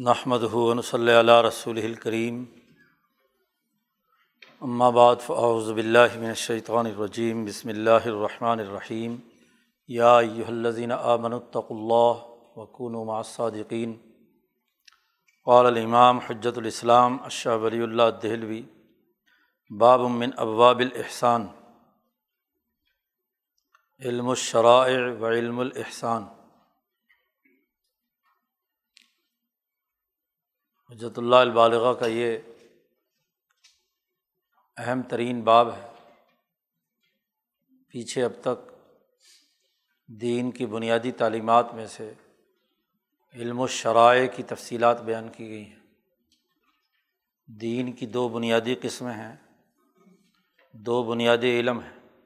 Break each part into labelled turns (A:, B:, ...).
A: نحمد ہُون صلی اللہ رسول الکریم بعد فاعوذ باللہ من الشیطان الرجیم بسم اللہ الرحمن الرحیم یا الذین آمنوا اتقوا اللہ وکونوا مع الصادقین قال الامام حجت الاسلام اشہ ولی اللہ دہلوی باب من ابواب الاحسان علم الشرائع و علم الاحسان حجت اللہ البالغہ کا یہ اہم ترین باب ہے۔ پیچھے اب تک دین کی بنیادی تعلیمات میں سے علم و شرائع کی تفصیلات بیان کی گئی ہیں۔ دین کی دو بنیادی قسمیں ہیں۔ دو بنیادی علم ہیں۔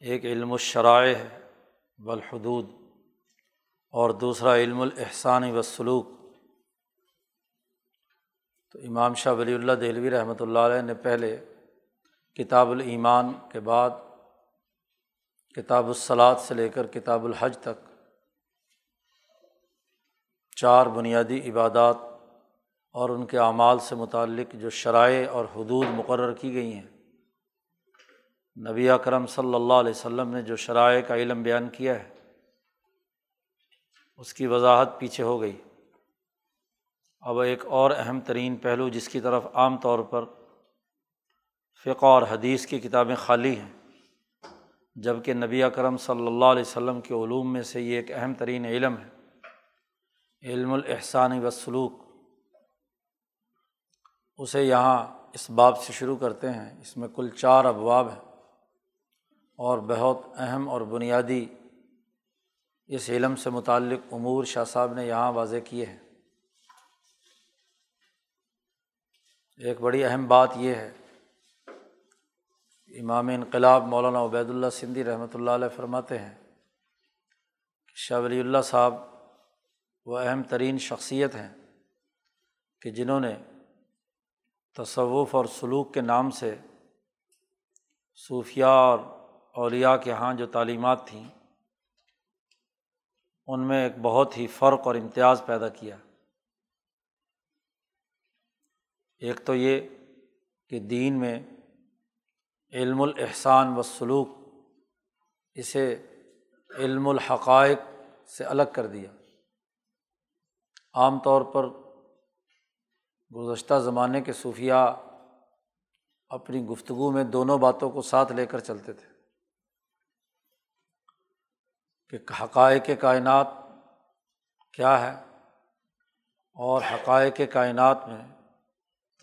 A: ایک علم الشرائع ہے بالحدود اور دوسرا علم الاحسان و سلوک تو امام شاہ ولی اللہ دہلوی رحمۃ اللہ علیہ نے پہلے کتاب الایمان کے بعد کتاب الصلاط سے لے کر کتاب الحج تک چار بنیادی عبادات اور ان کے اعمال سے متعلق جو شرائع اور حدود مقرر کی گئی ہیں۔ نبی اکرم صلی اللہ علیہ وسلم نے جو شرائع کا علم بیان کیا ہے، اس کی وضاحت پیچھے ہو گئی۔ اب ایک اور اہم ترین پہلو جس کی طرف عام طور پر فقہ اور حدیث کی کتابیں خالی ہیں جبکہ نبی اکرم صلی اللہ علیہ وسلم کے علوم میں سے یہ ایک اہم ترین علم ہے، علم الاحسان و سلوک اسے یہاں اس باب سے شروع کرتے ہیں، اس میں کل چار ابواب ہیں اور بہت اہم اور بنیادی اس علم سے متعلق امور شاہ صاحب نے یہاں واضح کیے ہیں۔ ایک بڑی اہم بات یہ ہے۔ امام انقلاب مولانا عبید اللہ سندھی رحمۃ اللہ علیہ فرماتے ہیں کہ شاہ ولی اللہ صاحب وہ اہم ترین شخصیت ہیں کہ جنہوں نے تصوف اور سلوک کے نام سے صوفیہ اور اولیاء کے یہاں جو تعلیمات تھیں، ان میں ایک بہت ہی فرق اور امتیاز پیدا کیا۔ ایک تو یہ کہ دین میں علم الاحسان و سلوک اسے علم الحقائق سے الگ کر دیا۔ عام طور پر گزشتہ زمانے کے صوفیہ اپنی گفتگو میں دونوں باتوں کو ساتھ لے کر چلتے تھے کہ حقائق کائنات کیا ہے اور حقائق کائنات میں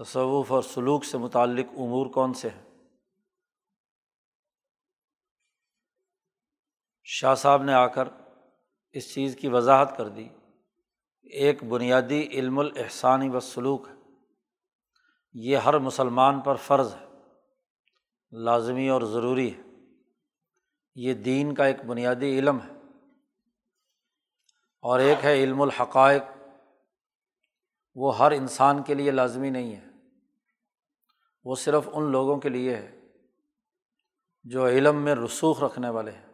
A: تصوف اور سلوک سے متعلق امور کون سے ہیں؟ شاہ صاحب نے آ کر اس چیز کی وضاحت کر دی، ایک بنیادی علم الاحسانی و سلوک ہے۔ یہ ہر مسلمان پر فرض ہے، لازمی اور ضروری ہے۔ یہ دین کا ایک بنیادی علم ہے۔ اور ایک ہے علم الحقائق، وہ ہر انسان کے لیے لازمی نہیں ہے۔ وہ صرف ان لوگوں کے لیے ہے جو علم میں رسوخ رکھنے والے ہیں،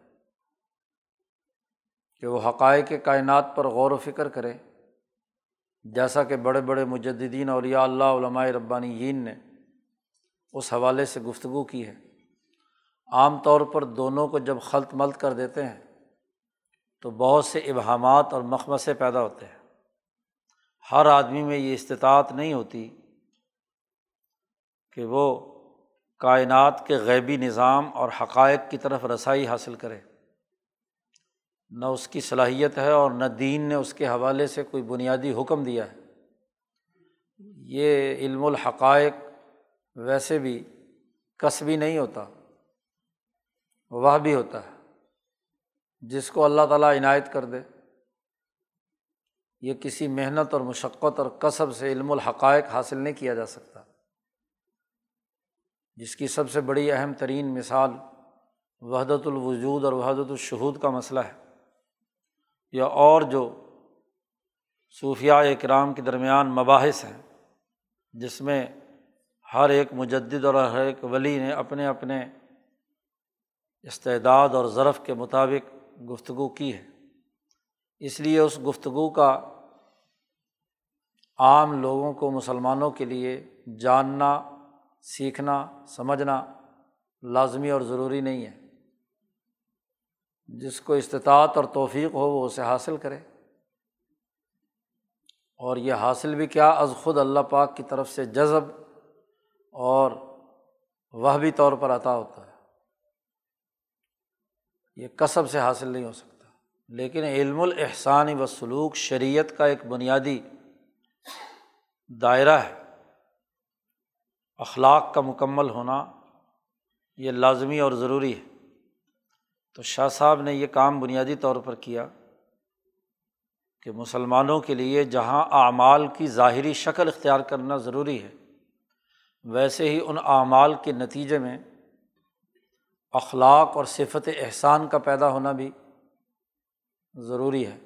A: کہ وہ حقائق کائنات پر غور و فکر کرے جیسا کہ بڑے بڑے مجدین اولیاء اللہ، علماء ربانی نے اس حوالے سے گفتگو کی ہے۔ عام طور پر دونوں کو جب خلط ملط کر دیتے ہیں، تو بہت سے ابہامات اور مخمسے پیدا ہوتے ہیں۔ ہر آدمی میں یہ استطاعت نہیں ہوتی کہ وہ کائنات کے غیبی نظام اور حقائق کی طرف رسائی حاصل کرے۔ نہ اس کی صلاحیت ہے اور نہ دین نے اس کے حوالے سے کوئی بنیادی حکم دیا ہے۔ یہ علم الحقائق ویسے بھی کسبی نہیں ہوتا وہ بھی ہوتا ہے۔ جس کو اللہ تعالیٰ عنایت کر دے، یہ کسی محنت اور مشقت اور کسب سے علم الحقائق حاصل نہیں کیا جا سکتا۔ جس کی سب سے بڑی اہم ترین مثال وحدت الوجود اور وحدت الشہود کا مسئلہ ہے، یا اور جو صوفیہ اکرام کے درمیان مباحث ہیں، جس میں ہر ایک مجد اور ہر ایک ولی نے اپنے اپنے استعداد اور ضرف کے مطابق گفتگو کی ہے۔ اس لیے اس گفتگو کا عام لوگوں کو مسلمانوں کے لیے جاننا سیکھنا، سمجھنا لازمی اور ضروری نہیں ہے۔ جس کو استطاعت اور توفیق ہو وہ اسے حاصل کرے۔ اور یہ حاصل بھی کیا؟ از خود اللہ پاک کی طرف سے جذب اور وہ بھی طور پر عطا ہوتا ہے۔ یہ کصب سے حاصل نہیں ہو سکتا۔ لیکن علم الاحسانی و سلوک شریعت کا ایک بنیادی دائرہ ہے۔ اخلاق کا مکمل ہونا یہ لازمی اور ضروری ہے۔ تو شاہ صاحب نے یہ کام بنیادی طور پر کیا کہ مسلمانوں کے لیے جہاں اعمال کی ظاہری شکل اختیار کرنا ضروری ہے، ویسے ہی ان اعمال کے نتیجے میں اخلاق اور صفت احسان کا پیدا ہونا بھی ضروری ہے۔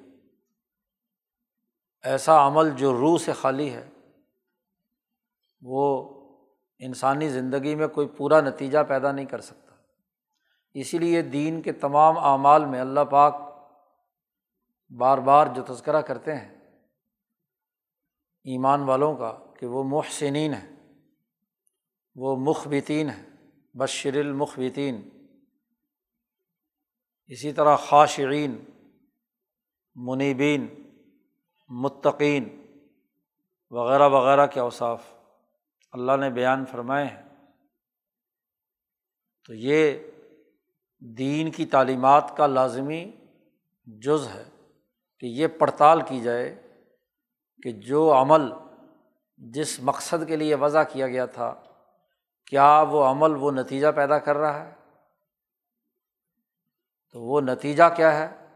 A: ایسا عمل جو روح سے خالی ہے، وہ انسانی زندگی میں کوئی پورا نتیجہ پیدا نہیں کر سکتا۔ اسی لیے دین کے تمام اعمال میں اللہ پاک بار بار جو تذکرہ کرتے ہیں، ایمان والوں کا، کہ وہ محسنین ہیں، وہ مخبتین ہیں، بشر المخبتین، اسی طرح خاشعین، منیبین، متقین، وغیرہ وغیرہ کے اوصاف۔ اللہ نے بیان فرمائے ہیں۔ تو یہ دین کی تعلیمات کا لازمی جز ہے کہ یہ پڑتال کی جائے کہ جو عمل جس مقصد کے لیے وضع کیا گیا تھا، کیا وہ عمل وہ نتیجہ پیدا کر رہا ہے؟ تو وہ نتیجہ کیا ہے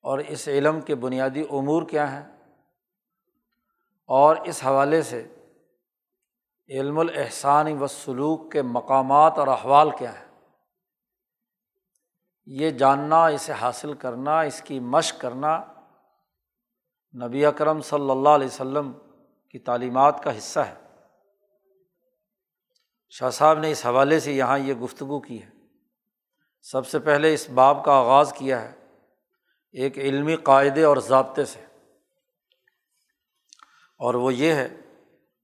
A: اور اس علم کے بنیادی امور کیا ہیں؟ اور اس حوالے سے علم الاحسانی و سلوک کے مقامات اور احوال کیا ہیں؟ یہ جاننا، اسے حاصل کرنا، اس کی مشق کرنا نبی اکرم صلی اللہ علیہ و سلم کی تعلیمات کا حصہ ہے۔ شاہ صاحب نے اس حوالے سے یہاں یہ گفتگو کی ہے۔ سب سے پہلے اس باب کا آغاز کیا ہے ایک علمی قاعدے اور ضابطے سے۔ اور وہ یہ ہے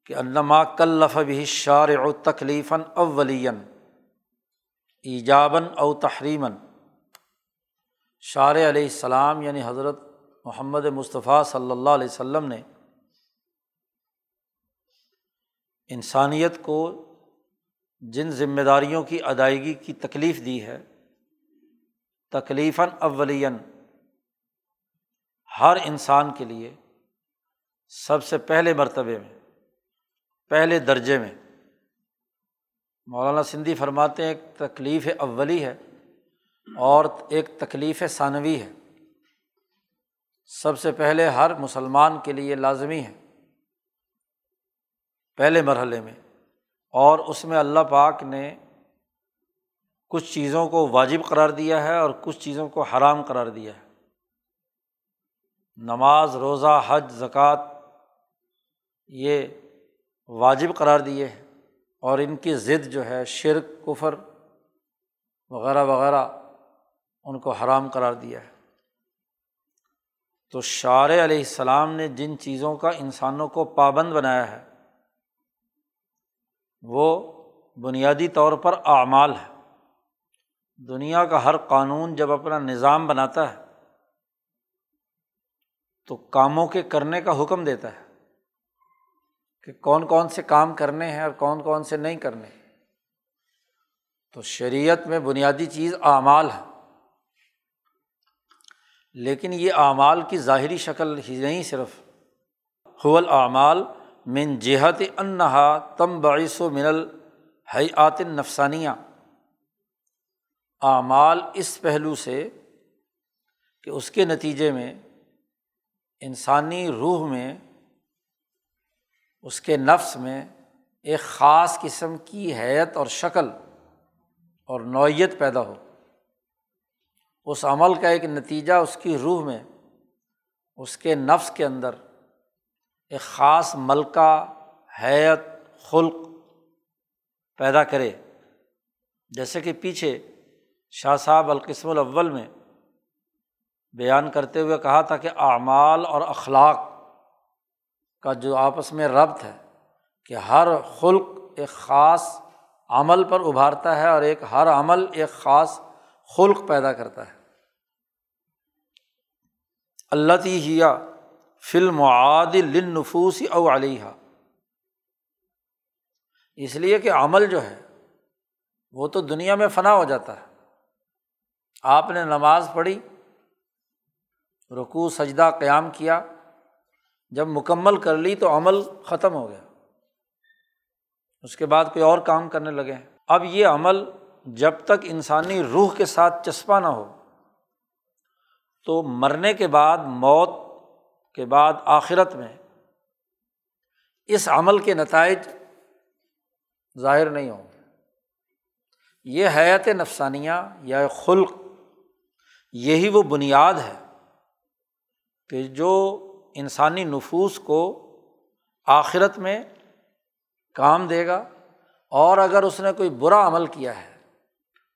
A: کہ انما کلف بھی شار او تکلیفاً اولین ایجاباً او تحریمن شار علیہ السلام یعنی حضرت محمد مصطفیٰ صلی اللہ علیہ و سلم نے انسانیت کو جن ذمہ داریوں کی ادائیگی کی تکلیف دی ہے، تکلیفاً اولین ہر انسان کے لیے سب سے پہلے مرتبے میں پہلے درجے میں۔ مولانا سندھی فرماتے ہیں، ایک تکلیف اولی ہے اور ایک تکلیف ثانوی ہے۔ سب سے پہلے ہر مسلمان کے لیے لازمی ہے۔ پہلے مرحلے میں۔ اور اس میں اللہ پاک نے کچھ چیزوں کو واجب قرار دیا ہے اور کچھ چیزوں کو حرام قرار دیا ہے۔ نماز، روزہ، حج، زکوٰۃ، یہ واجب قرار دیے ہیں اور ان کی ضد جو ہے شرک، کفر وغیرہ وغیرہ ان کو حرام قرار دیا ہے۔ تو شعر علیہ السلام نے جن چیزوں کا انسانوں کو پابند بنایا ہے، وہ بنیادی طور پر اعمال ہے دنیا کا ہر قانون جب اپنا نظام بناتا ہے، تو کاموں کے کرنے کا حکم دیتا ہے۔ کہ کون کون سے کام کرنے ہیں اور کون کون سے نہیں کرنے تو شریعت میں بنیادی چیز اعمال ہے لیکن یہ اعمال کی ظاہری شکل ہی نہیں صرف۔ حول اعمال من جہت انہا تم باعث و من الحیات نفسانیہ اعمال اس پہلو سے کہ اس کے نتیجے میں انسانی روح میں اس کے نفس میں ایک خاص قسم کی حیت اور شکل اور نوعیت پیدا ہو۔ اس عمل کا ایک نتیجہ اس کی روح میں، اس کے نفس کے اندر ایک خاص ملکہ، حیت، خلق پیدا کرے۔ جیسے کہ پیچھے شاہ صاحب القسم الاول میں بیان کرتے ہوئے کہا تھا کہ اعمال اور اخلاق کا جو آپس میں ربط ہے کہ ہر خلق ایک خاص عمل پر ابھارتا ہے اور ایک ہر عمل ایک خاص خلق پیدا کرتا ہے۔ اللہ ہیا فلم عاد لنفوس او علیہ اس لیے کہ عمل جو ہے وہ تو دنیا میں فنا ہو جاتا ہے۔ آپ نے نماز پڑھی رکو سجدہ، قیام کیا جب مکمل کر لی تو عمل ختم ہو گیا۔ اس کے بعد کوئی اور کام کرنے لگے۔ اب یہ عمل جب تک انسانی روح کے ساتھ چسپا نہ ہو، تو مرنے کے بعد، موت کے بعد آخرت میں اس عمل کے نتائج ظاہر نہیں ہوں گے۔ یہ حیات نفسانیہ یا خلق، یہی وہ بنیاد ہے کہ جو انسانی نفوس کو آخرت میں کام دے گا اور اگر اس نے کوئی برا عمل کیا ہے،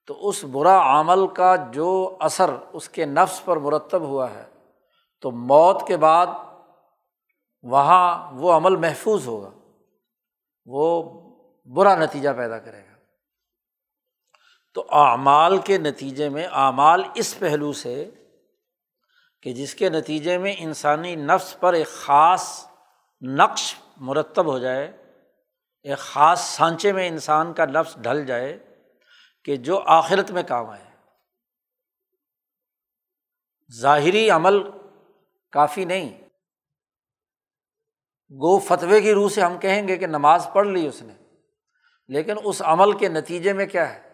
A: تو اس برا عمل کا جو اثر اس کے نفس پر مرتب ہوا ہے، تو موت کے بعد وہاں وہ عمل محفوظ ہوگا، وہ برا نتیجہ پیدا کرے گا۔ تو اعمال کے نتیجے میں اعمال اس پہلو سے کہ جس کے نتیجے میں انسانی نفس پر ایک خاص نقش مرتب ہو جائے، ایک خاص سانچے میں انسان کا نفس ڈھل جائے کہ جو آخرت میں کام آئے۔ ظاہری عمل کافی نہیں۔ گو فتوے کی روح سے ہم کہیں گے کہ نماز پڑھ لی اس نے، لیکن اس عمل کے نتیجے میں کیا ہے؟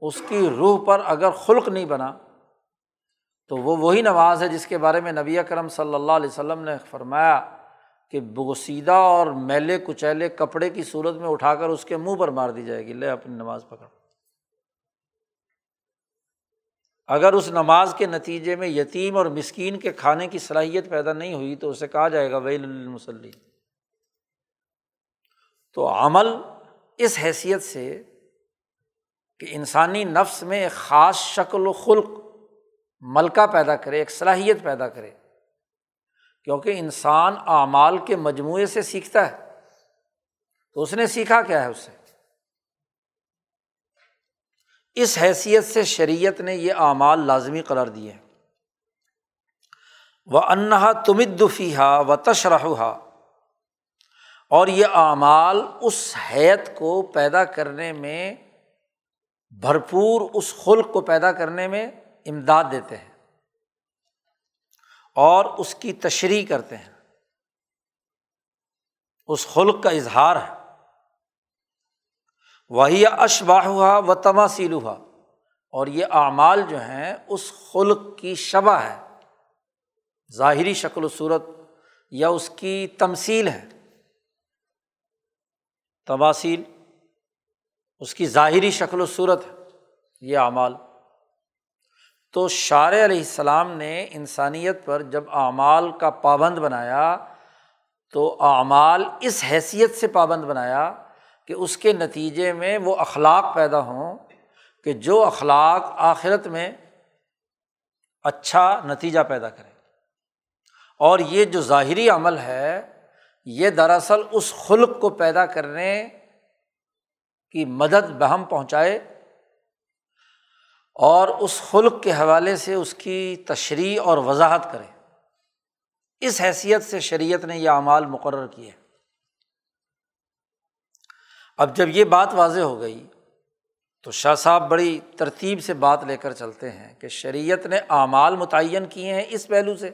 A: اس کی روح پر اگر خلق نہیں بنا تو وہ وہی نماز ہے جس کے بارے میں نبی کرم صلی اللہ علیہ وسلم نے فرمایا کہ بوسیدہ اور میلے کچیلے کپڑے کی صورت میں اٹھا کر اس کے منہ پر مار دی جائے گی۔ لے اپنی نماز پکڑ۔ اگر اس نماز کے نتیجے میں یتیم اور مسکین کے کھانے کی صلاحیت پیدا نہیں ہوئی تو اسے کہا جائے گا ویل المسلی تو عمل اس حیثیت سے کہ انسانی نفس میں ایک خاص شکل و خلق ملکہ پیدا کرے، ایک صلاحیت پیدا کرے۔ کیونکہ انسان اعمال کے مجموعے سے سیکھتا ہے۔ تو اس نے سیکھا کیا ہے اس سے اس حیثیت سے شریعت نے یہ اعمال لازمی قرار دیے و انہا تمدفی ہا و تشرحا اور یہ اعمال اس حیت کو پیدا کرنے میں، بھرپور اس خلق کو پیدا کرنے میں امداد دیتے ہیں اور اس کی تشریح کرتے ہیں۔ اس خلق کا اظہار ہے۔ وہی اشباہ ہوا و تماسیل ہوا اور یہ اعمال جو ہیں، اس خلق کی شبہ ہے۔ ظاہری شکل و صورت یا اس کی تمثیل ہے۔ تباصیل اس کی ظاہری شکل و صورت ہے۔ یہ اعمال۔ تو شار علیہ السلام نے انسانیت پر جب اعمال کا پابند بنایا تو اعمال اس حیثیت سے پابند بنایا کہ اس کے نتیجے میں وہ اخلاق پیدا ہوں کہ جو اخلاق آخرت میں اچھا نتیجہ پیدا کرے۔ اور یہ جو ظاہری عمل ہے، یہ دراصل اس خلق کو پیدا کرنے کی مدد بہم پہنچائے اور اس خلق کے حوالے سے اس کی تشریح اور وضاحت کرے اس حیثیت سے شریعت نے یہ اعمال مقرر کیے۔ اب جب یہ بات واضح ہو گئی تو شاہ صاحب بڑی ترتیب سے بات لے کر چلتے ہیں کہ شریعت نے اعمال متعین کیے ہیں اس پہلو سے۔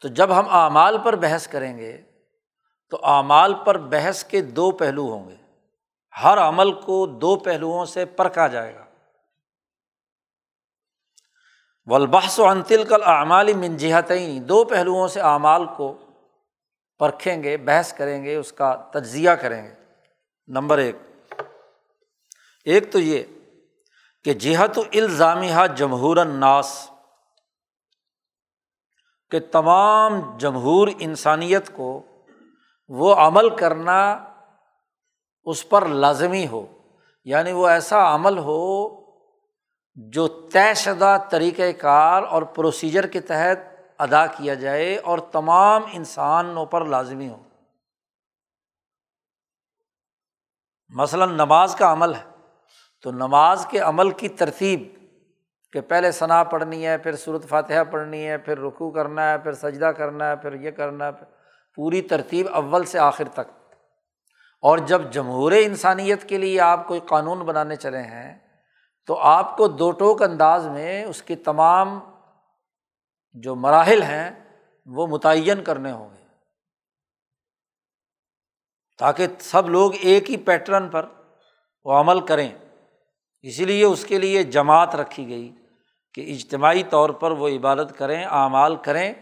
A: تو جب ہم اعمال پر بحث کریں گے تو اعمال پر بحث کے دو پہلو ہوں گے۔ ہر عمل کو دو پہلوؤں سے پرکھا جائے گا۔ ولبحث و انتل کل اعمال منجہتیں دو پہلوؤں سے اعمال کو پرکھیں گے، بحث کریں گے، اس کا تجزیہ کریں گے۔ نمبر ایک۔ ایک تو یہ کہ جہت الزامیہ جمہور الناس، کہ تمام جمہور انسانیت کو وہ عمل کرنا اس پر لازمی ہو یعنی وہ ایسا عمل ہو جو طے شدہ طریقۂ کار اور پروسیجر کے تحت ادا کیا جائے اور تمام انسانوں پر لازمی ہو۔ مثلاً نماز کا عمل ہے، تو نماز کے عمل کی ترتیب کہ پہلے ثنا پڑھنی ہے، پھر صورت فاتحہ پڑھنی ہے، پھر رکو کرنا ہے، پھر سجدہ کرنا ہے، پھر یہ کرنا ہے پوری ترتیب اول سے آخر تک۔ اور جب جمہور انسانیت کے لیے آپ کوئی قانون بنانے چلے ہیں تو آپ کو دو ٹوک انداز میں اس کی تمام جو مراحل ہیں وہ متعین کرنے ہوں گے۔ تاکہ سب لوگ ایک ہی پیٹرن پر وہ عمل کریں۔ اسی لیے اس کے لیے جماعت رکھی گئی کہ اجتماعی طور پر وہ عبادت کریں، اعمال کریں۔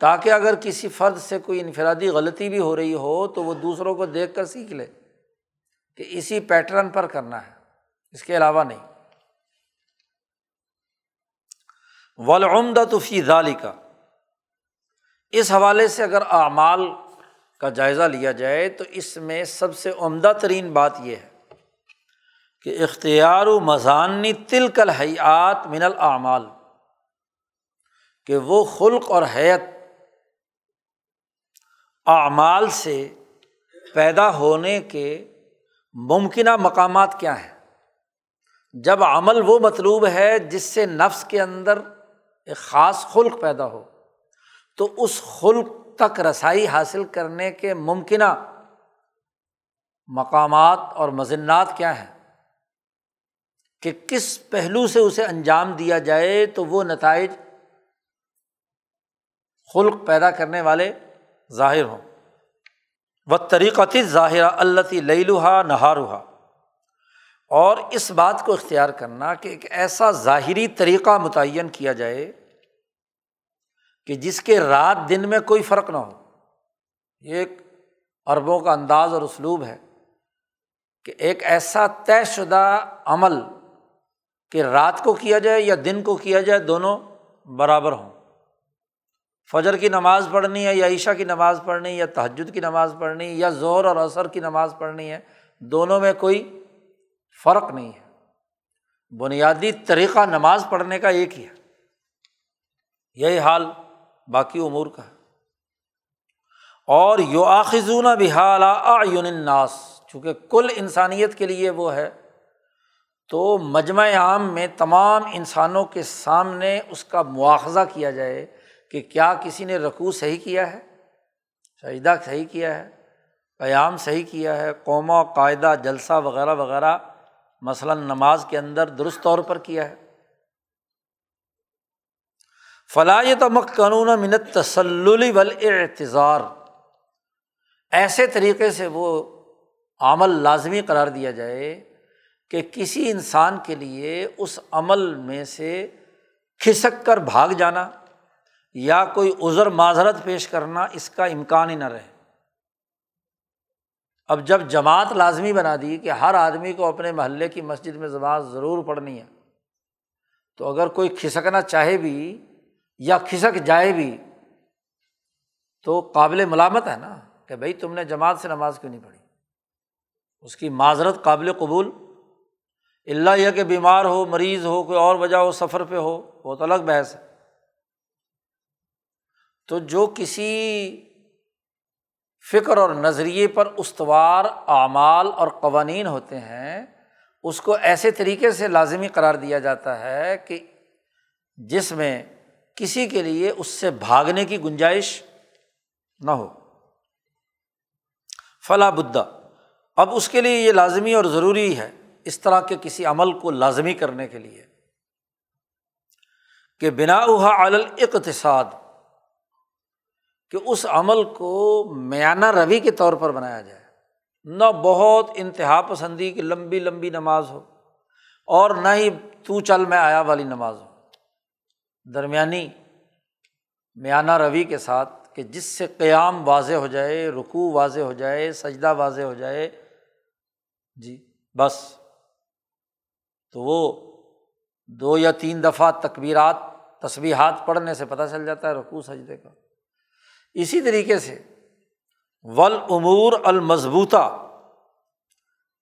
A: تاکہ اگر کسی فرد سے کوئی انفرادی غلطی بھی ہو رہی ہو تو وہ دوسروں کو دیکھ کر سیکھ لے کہ اسی پیٹرن پر کرنا ہے۔ اس کے علاوہ نہیں۔ ولعمدہ فی ظالی کا اس حوالے سے اگر اعمال کا جائزہ لیا جائے تو اس میں سب سے عمدہ ترین بات یہ ہے کہ اختیار و مضانی تل کل حیات من العمال کہ وہ خلق اور حیت اعمال سے پیدا ہونے کے ممکنہ مقامات کیا ہیں۔ جب عمل وہ مطلوب ہے جس سے نفس کے اندر ایک خاص خلق پیدا ہو، تو اس خلق تک رسائی حاصل کرنے کے ممکنہ مقامات اور مزنات کیا ہیں؟ کہ کس پہلو سے اسے انجام دیا جائے تو وہ نتائج خلق پیدا کرنے والے ظاہر ہوں۔ و طریقت ظاہرہ اللہ لہا نہارا اور اس بات کو اختیار کرنا کہ ایک ایسا ظاہری طریقہ متعین کیا جائے کہ جس کے رات دن میں کوئی فرق نہ ہو۔ یہ ایک عربوں کا انداز اور اسلوب ہے کہ ایک ایسا طے شدہ عمل کہ رات کو کیا جائے یا دن کو کیا جائے دونوں برابر ہوں۔ فجر کی نماز پڑھنی ہے یا عیشا کی نماز پڑھنی یا تہجد کی نماز پڑھنی یا زور اور عصر کی نماز پڑھنی ہے، دونوں میں کوئی فرق نہیں ہے۔ بنیادی طریقہ نماز پڑھنے کا ایک ہی ہے۔ یہی حال باقی امور کا ہے۔ اور یو آخذون بحال الناس، چونکہ کل انسانیت کے لیے وہ ہے، تو مجمع عام میں تمام انسانوں کے سامنے اس کا مواخذہ کیا جائے کہ کیا کسی نے رقو صحیح کیا ہے سجدہ صحیح کیا ہے، قیام صحیح کیا ہے قوما قاعدہ، جلسہ وغیرہ وغیرہ مثلاً نماز کے اندر درست طور پر کیا ہے۔ فلاحیت مک قانون منت تسلی ول اعتظار ایسے طریقے سے وہ عمل لازمی قرار دیا جائے کہ کسی انسان کے لیے اس عمل میں سے کھسک کر بھاگ جانا یا کوئی عذر معذرت پیش کرنا اس کا امکان ہی نہ رہے۔ اب جب جماعت لازمی بنا دی کہ ہر آدمی کو اپنے محلے کی مسجد میں زبان ضرور پڑھنی ہے، تو اگر کوئی کھسکنا چاہے بھی یا کھسک جائے بھی، تو قابل ملامت ہے نا کہ بھائی تم نے جماعت سے نماز کیوں نہیں پڑھی؟ اس کی معذرت قابل قبول۔ اللہ یہ کہ بیمار ہو، مریض ہو، کوئی اور وجہ ہو، سفر پہ ہو، وہ تو الگ بحث ہے۔ تو جو کسی فکر اور نظریے پر استوار اعمال اور قوانین ہوتے ہیں، اس کو ایسے طریقے سے لازمی قرار دیا جاتا ہے کہ جس میں کسی کے لیے اس سے بھاگنے کی گنجائش نہ ہو۔ فلاں بدھا اب اس کے لیے یہ لازمی اور ضروری ہے اس طرح کے کسی عمل کو لازمی کرنے کے لیے کہ بنا احا اقتصاد کہ اس عمل کو میانہ روی کے طور پر بنایا جائے۔ نہ بہت انتہا پسندی کی لمبی لمبی نماز ہو اور نہ ہی تو چل میں آیا والی نماز ہو۔ درمیانی میانہ روی کے ساتھ کہ جس سے قیام واضح ہو جائے، رکوع واضح ہو جائے، سجدہ واضح ہو جائے جی بس۔ تو وہ دو یا تین دفعہ تقبیرات تصویحات پڑھنے سے پتہ چل جاتا ہے، رکوع، سجدے کا۔ اسی طریقے سے ول امور المضبوطہ،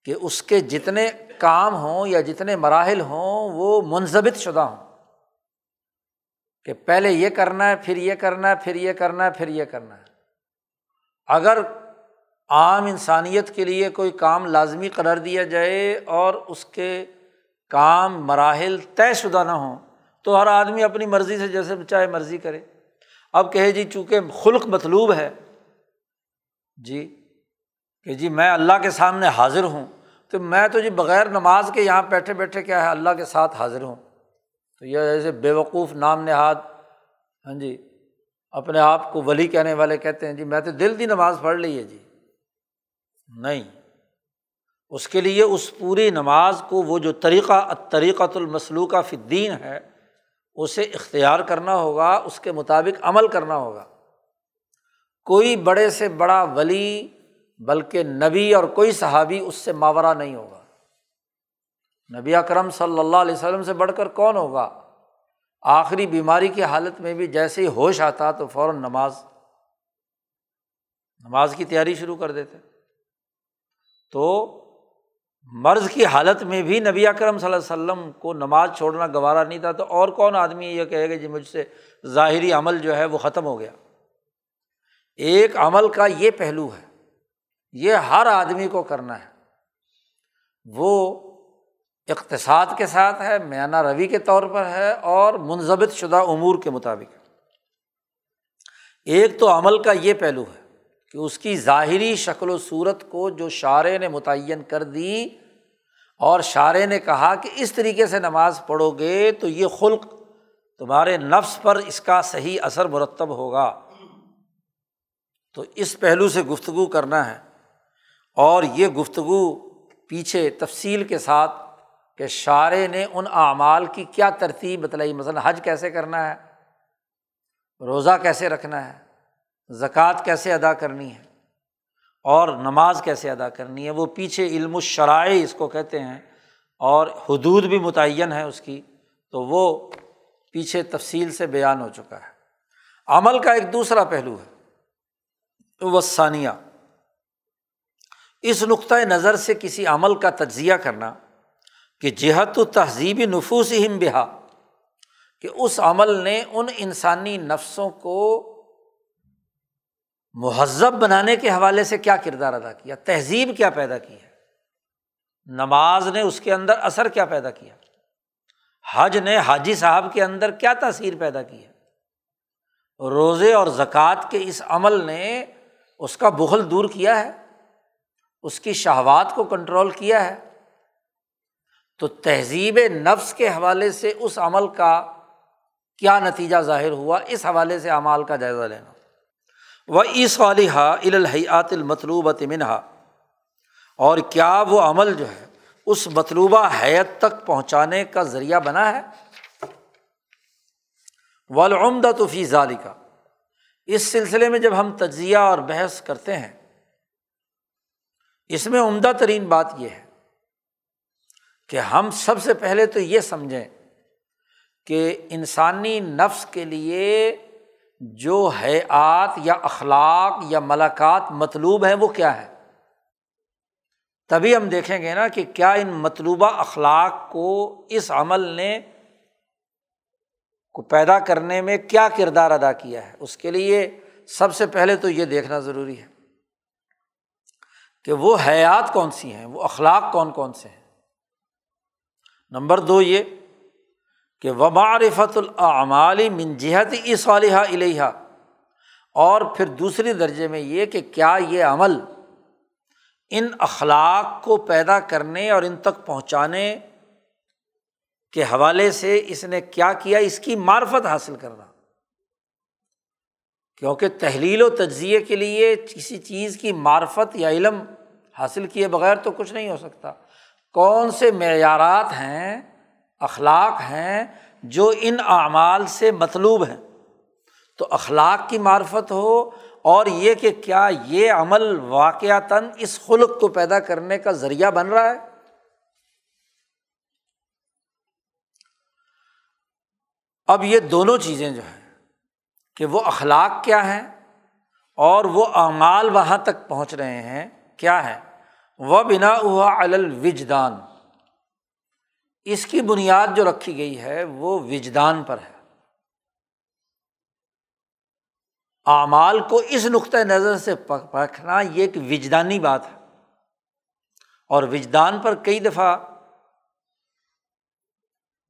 A: کہ اس کے جتنے کام ہوں یا جتنے مراحل ہوں وہ منظمت شدہ ہوں، کہ پہلے یہ کرنا ہے، پھر یہ کرنا ہے، پھر یہ کرنا ہے، پھر یہ کرنا ہے۔ اگر عام انسانیت کے لیے کوئی کام لازمی قرار دیا جائے اور اس کے کام مراحل طے شدہ نہ ہوں، تو ہر آدمی اپنی مرضی سے جیسے چاہے مرضی کرے۔ اب کہے جی چونکہ خلق مطلوب ہے جی کہ جی میں اللہ کے سامنے حاضر ہوں، تو میں تو جی بغیر نماز کے یہاں بیٹھے بیٹھے کیا ہے، اللہ کے ساتھ حاضر ہوں۔ تو یہ ایسے جی بے وقوف، نام نہاد ہاں جی اپنے آپ کو ولی کہنے والے کہتے ہیں جی میں تو دل دی نماز پڑھ لی ہے جی۔ نہیں، اس کے لیے اس پوری نماز کو وہ جو طریقہ طریقۃ المسلوقہ فدین ہے اسے اختیار کرنا ہوگا، اس کے مطابق عمل کرنا ہوگا۔ کوئی بڑے سے بڑا ولی، بلکہ نبی اور کوئی صحابی اس سے ماورہ نہیں ہوگا۔ نبی اکرم صلی اللہ علیہ وسلم سے بڑھ کر کون ہوگا؟ آخری بیماری کی حالت میں بھی جیسے ہی ہوش آتا تو فوراً نماز نماز کی تیاری شروع کر دیتے۔ تو مرض کی حالت میں بھی نبی اکرم صلی اللہ علیہ وسلم کو نماز چھوڑنا گوارا نہیں تھا تو اور کون آدمی یہ کہے گا جی مجھ سے ظاہری عمل جو ہے وہ ختم ہو گیا؟ ایک عمل کا یہ پہلو ہے، یہ ہر آدمی کو کرنا ہے۔ وہ اقتصاد کے ساتھ ہے، میانہ روی کے طور پر ہے اور منظمت شدہ امور کے مطابق۔ ایک تو عمل کا یہ پہلو ہے۔ کہ اس کی ظاہری شکل و صورت کو جو شاعر نے متعین کر دی اور شاعر نے کہا کہ اس طریقے سے نماز پڑھو گے تو یہ خلق تمہارے نفس پر اس کا صحیح اثر مرتب ہوگا۔ تو اس پہلو سے گفتگو کرنا ہے اور یہ گفتگو پیچھے تفصیل کے ساتھ کہ شاعر نے ان اعمال کی کیا ترتیب بتلائی مثلاً حج کیسے کرنا ہے، روزہ کیسے رکھنا ہے زکوٰۃ کیسے ادا کرنی ہے اور نماز کیسے ادا کرنی ہے وہ پیچھے علم الشرائع اس کو کہتے ہیں اور حدود بھی متعین ہے اس کی تو وہ پیچھے تفصیل سے بیان ہو چکا ہے۔ عمل کا ایک دوسرا پہلو ہے۔ وہ ثانیہ اس نقطۂ نظر سے کسی عمل کا تجزیہ کرنا کہ جہت و تہذیبی نفوس ہم بہا کہ اس عمل نے ان انسانی نفسوں کو مہذب بنانے کے حوالے سے کیا کردار ادا کیا؟ تہذیب کیا پیدا کی ہے؟ نماز نے اس کے اندر اثر کیا پیدا کیا؟ حج نے حاجی صاحب کے اندر کیا تاثیر پیدا کی ہے؟ روزے اور زکوٰۃ کے اس عمل نے اس کا بغل دور کیا ہے؟ اس کی شہوات کو کنٹرول کیا ہے؟ تو تہذیب نفس کے حوالے سے اس عمل کا کیا نتیجہ ظاہر ہوا؟ اس حوالے سے اعمال کا جائزہ لینا۔ وہ عیس الحیات المطلوبۃ منہا اور کیا وہ عمل جو ہے اس مطلوبہ حیت تک پہنچانے کا ذریعہ بنا ہے؟ ولعمدہ تو فی ظالی کا اس سلسلے میں جب ہم تجزیہ اور بحث کرتے ہیں، اس میں عمدہ ترین بات یہ ہے کہ ہم سب سے پہلے تو یہ سمجھیں کہ انسانی نفس کے لیے جو حیات یا اخلاق یا ملاقات مطلوب ہیں وہ کیا ہے تبھی ہم دیکھیں گے نا کہ کیا ان مطلوبہ اخلاق کو اس عمل نے کو پیدا کرنے میں کیا کردار ادا کیا ہے؟ اس کے لیے سب سے پہلے تو یہ دیکھنا ضروری ہے کہ وہ حیات کون سی ہیں؟ وہ اخلاق کون کون سے ہیں؟ نمبر دو یہ کہ وبارفت العمالی من جہت صالحہ علیہ اور پھر دوسری درجے میں یہ کہ کیا یہ عمل ان اخلاق کو پیدا کرنے اور ان تک پہنچانے کے حوالے سے اس نے کیا کیا، اس کی معرفت حاصل کرنا۔ کیونکہ تحلیل و تجزیے کے لیے کسی چیز کی معرفت یا علم حاصل کیے بغیر تو کچھ نہیں ہو سکتا۔ کون سے معیارات ہیں اخلاق ہیں جو ان اعمال سے مطلوب ہیں۔ تو اخلاق کی معرفت ہو اور یہ کہ کیا یہ عمل واقعتاً اس خلق کو پیدا کرنے کا ذریعہ بن رہا ہے۔ اب یہ دونوں چیزیں جو ہیں کہ وہ اخلاق کیا ہیں اور وہ اعمال وہاں تک پہنچ رہے ہیں، کیا ہے وہ بنا ہوا الوجدان۔ اس کی بنیاد جو رکھی گئی ہے وہ وجدان پر ہے۔ اعمال کو اس نقطۂ نظر سے پرکھنا یہ ایک وجدانی بات ہے۔ اور وجدان پر کئی دفعہ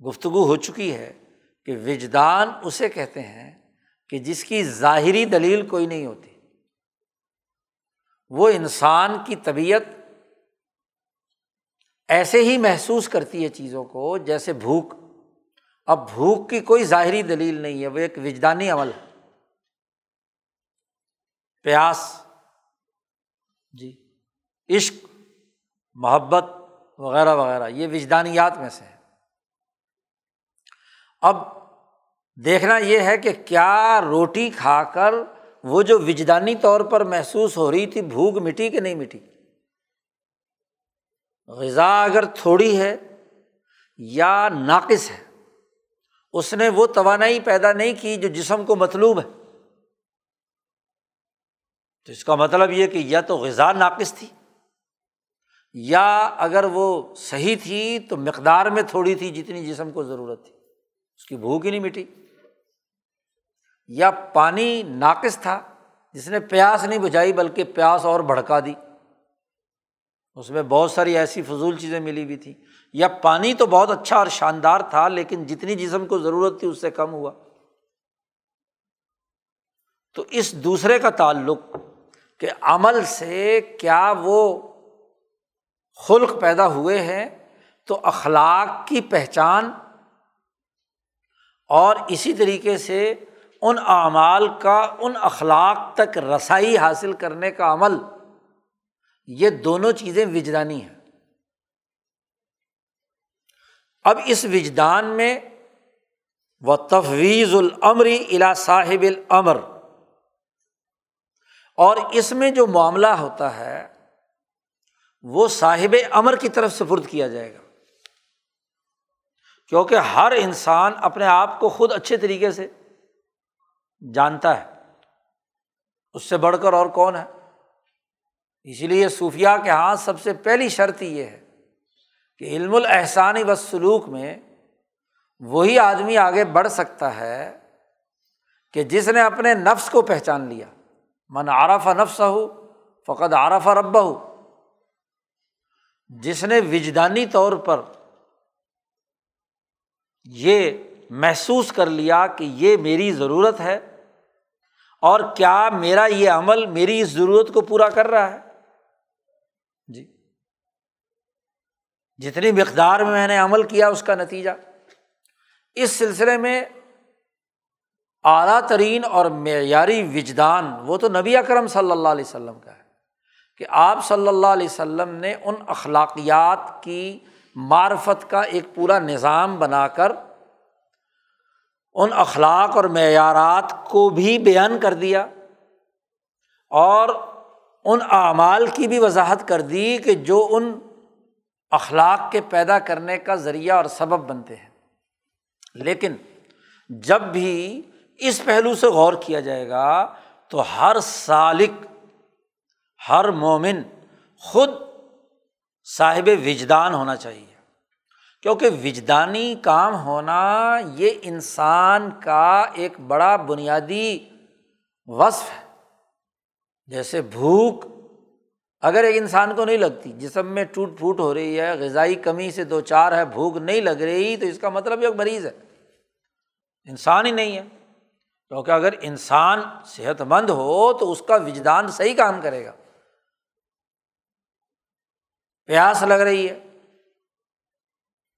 A: گفتگو ہو چکی ہے کہ وجدان اسے کہتے ہیں کہ جس کی ظاہری دلیل کوئی نہیں ہوتی۔ وہ انسان کی طبیعت ایسے ہی محسوس کرتی ہے چیزوں کو جیسے بھوک۔ اب بھوک کی کوئی ظاہری دلیل نہیں ہے وہ ایک وجدانی عمل ہے۔ پیاس۔ جی۔ عشق محبت وغیرہ وغیرہ یہ وجدانیات میں سے ہے اب دیکھنا یہ ہے کہ کیا روٹی کھا کر وہ جو وجدانی طور پر محسوس ہو رہی تھی بھوک مٹی کہ نہیں مٹی؟ غذا اگر تھوڑی ہے یا ناقص ہے، اس نے وہ توانائی پیدا نہیں کی جو جسم کو مطلوب ہے۔ تو اس کا مطلب یہ کہ یا تو غذا ناقص تھی یا اگر وہ صحیح تھی تو مقدار میں تھوڑی تھی جتنی جسم کو ضرورت تھی۔ اس کی بھوک ہی نہیں مٹی۔ یا پانی ناقص تھا جس نے پیاس نہیں بجھائی بلکہ پیاس اور بھڑکا دی۔ اس میں بہت ساری ایسی فضول چیزیں ملی ہوئی تھیں۔ یا پانی تو بہت اچھا اور شاندار تھا، لیکن جتنی جسم کو ضرورت تھی اس سے کم ہوا۔ تو اس دوسرے کا تعلق کہ عمل سے کیا وہ خلق پیدا ہوئے ہیں، تو اخلاق کی پہچان اور اسی طریقے سے ان اعمال کا، ان اخلاق تک رسائی حاصل کرنے کا عمل۔ یہ دونوں چیزیں وجدانی ہیں۔ اب اس وجدان میں وہ تفویض العمری الا صاحب العمر اور اس میں جو معاملہ ہوتا ہے، وہ صاحب امر کی طرف سپرد کیا جائے گا۔ کیونکہ ہر انسان اپنے آپ کو خود اچھے طریقے سے جانتا ہے۔ اس سے بڑھ کر اور کون ہے؟ اسی لیے صوفیہ کے ہاتھ سب سے پہلی شرط یہ ہے کہ علم الحسانی و سلوک میں وہی آدمی آگے بڑھ سکتا ہے کہ جس نے اپنے نفس کو پہچان لیا۔ من عارف نفس ہو فقط عارف ربا ہو جس نے وجدانی طور پر یہ محسوس کر لیا کہ یہ میری ضرورت ہے اور کیا میرا یہ عمل میری اس ضرورت کو پورا کر رہا ہے۔ جتنی مقدار میں میں نے عمل کیا اس کا نتیجہ۔ اس سلسلے میں اعلیٰ ترین اور معیاری وجدان، وہ تو نبی اکرم صلی اللہ علیہ وسلم کا ہے کہ آپ صلی اللہ علیہ وسلم نے ان اخلاقیات کی معرفت کا ایک پورا نظام بنا کر ان اخلاق اور معیارات کو بھی بیان کر دیا اور ان اعمال کی بھی وضاحت کر دی کہ جو ان اخلاق کے پیدا کرنے کا ذریعہ اور سبب بنتے ہیں۔ لیکن جب بھی اس پہلو سے غور کیا جائے گا تو ہر سالق ہر مومن خود صاحب وجدان ہونا چاہیے۔ کیونکہ وجدانی کام ہونا یہ انسان کا ایک بڑا بنیادی وصف ہے۔ جیسے بھوک اگر ایک انسان کو نہیں لگتی، جسم میں ٹوٹ پھوٹ ہو رہی ہے، غذائی کمی سے دو چار ہے، بھوک نہیں لگ رہی، تو اس کا مطلب ایک مریض ہے۔ انسان ہی نہیں ہے۔ کیونکہ اگر انسان صحت مند ہو، تو اس کا وجدان صحیح کام کرے گا۔ پیاس لگ رہی ہے۔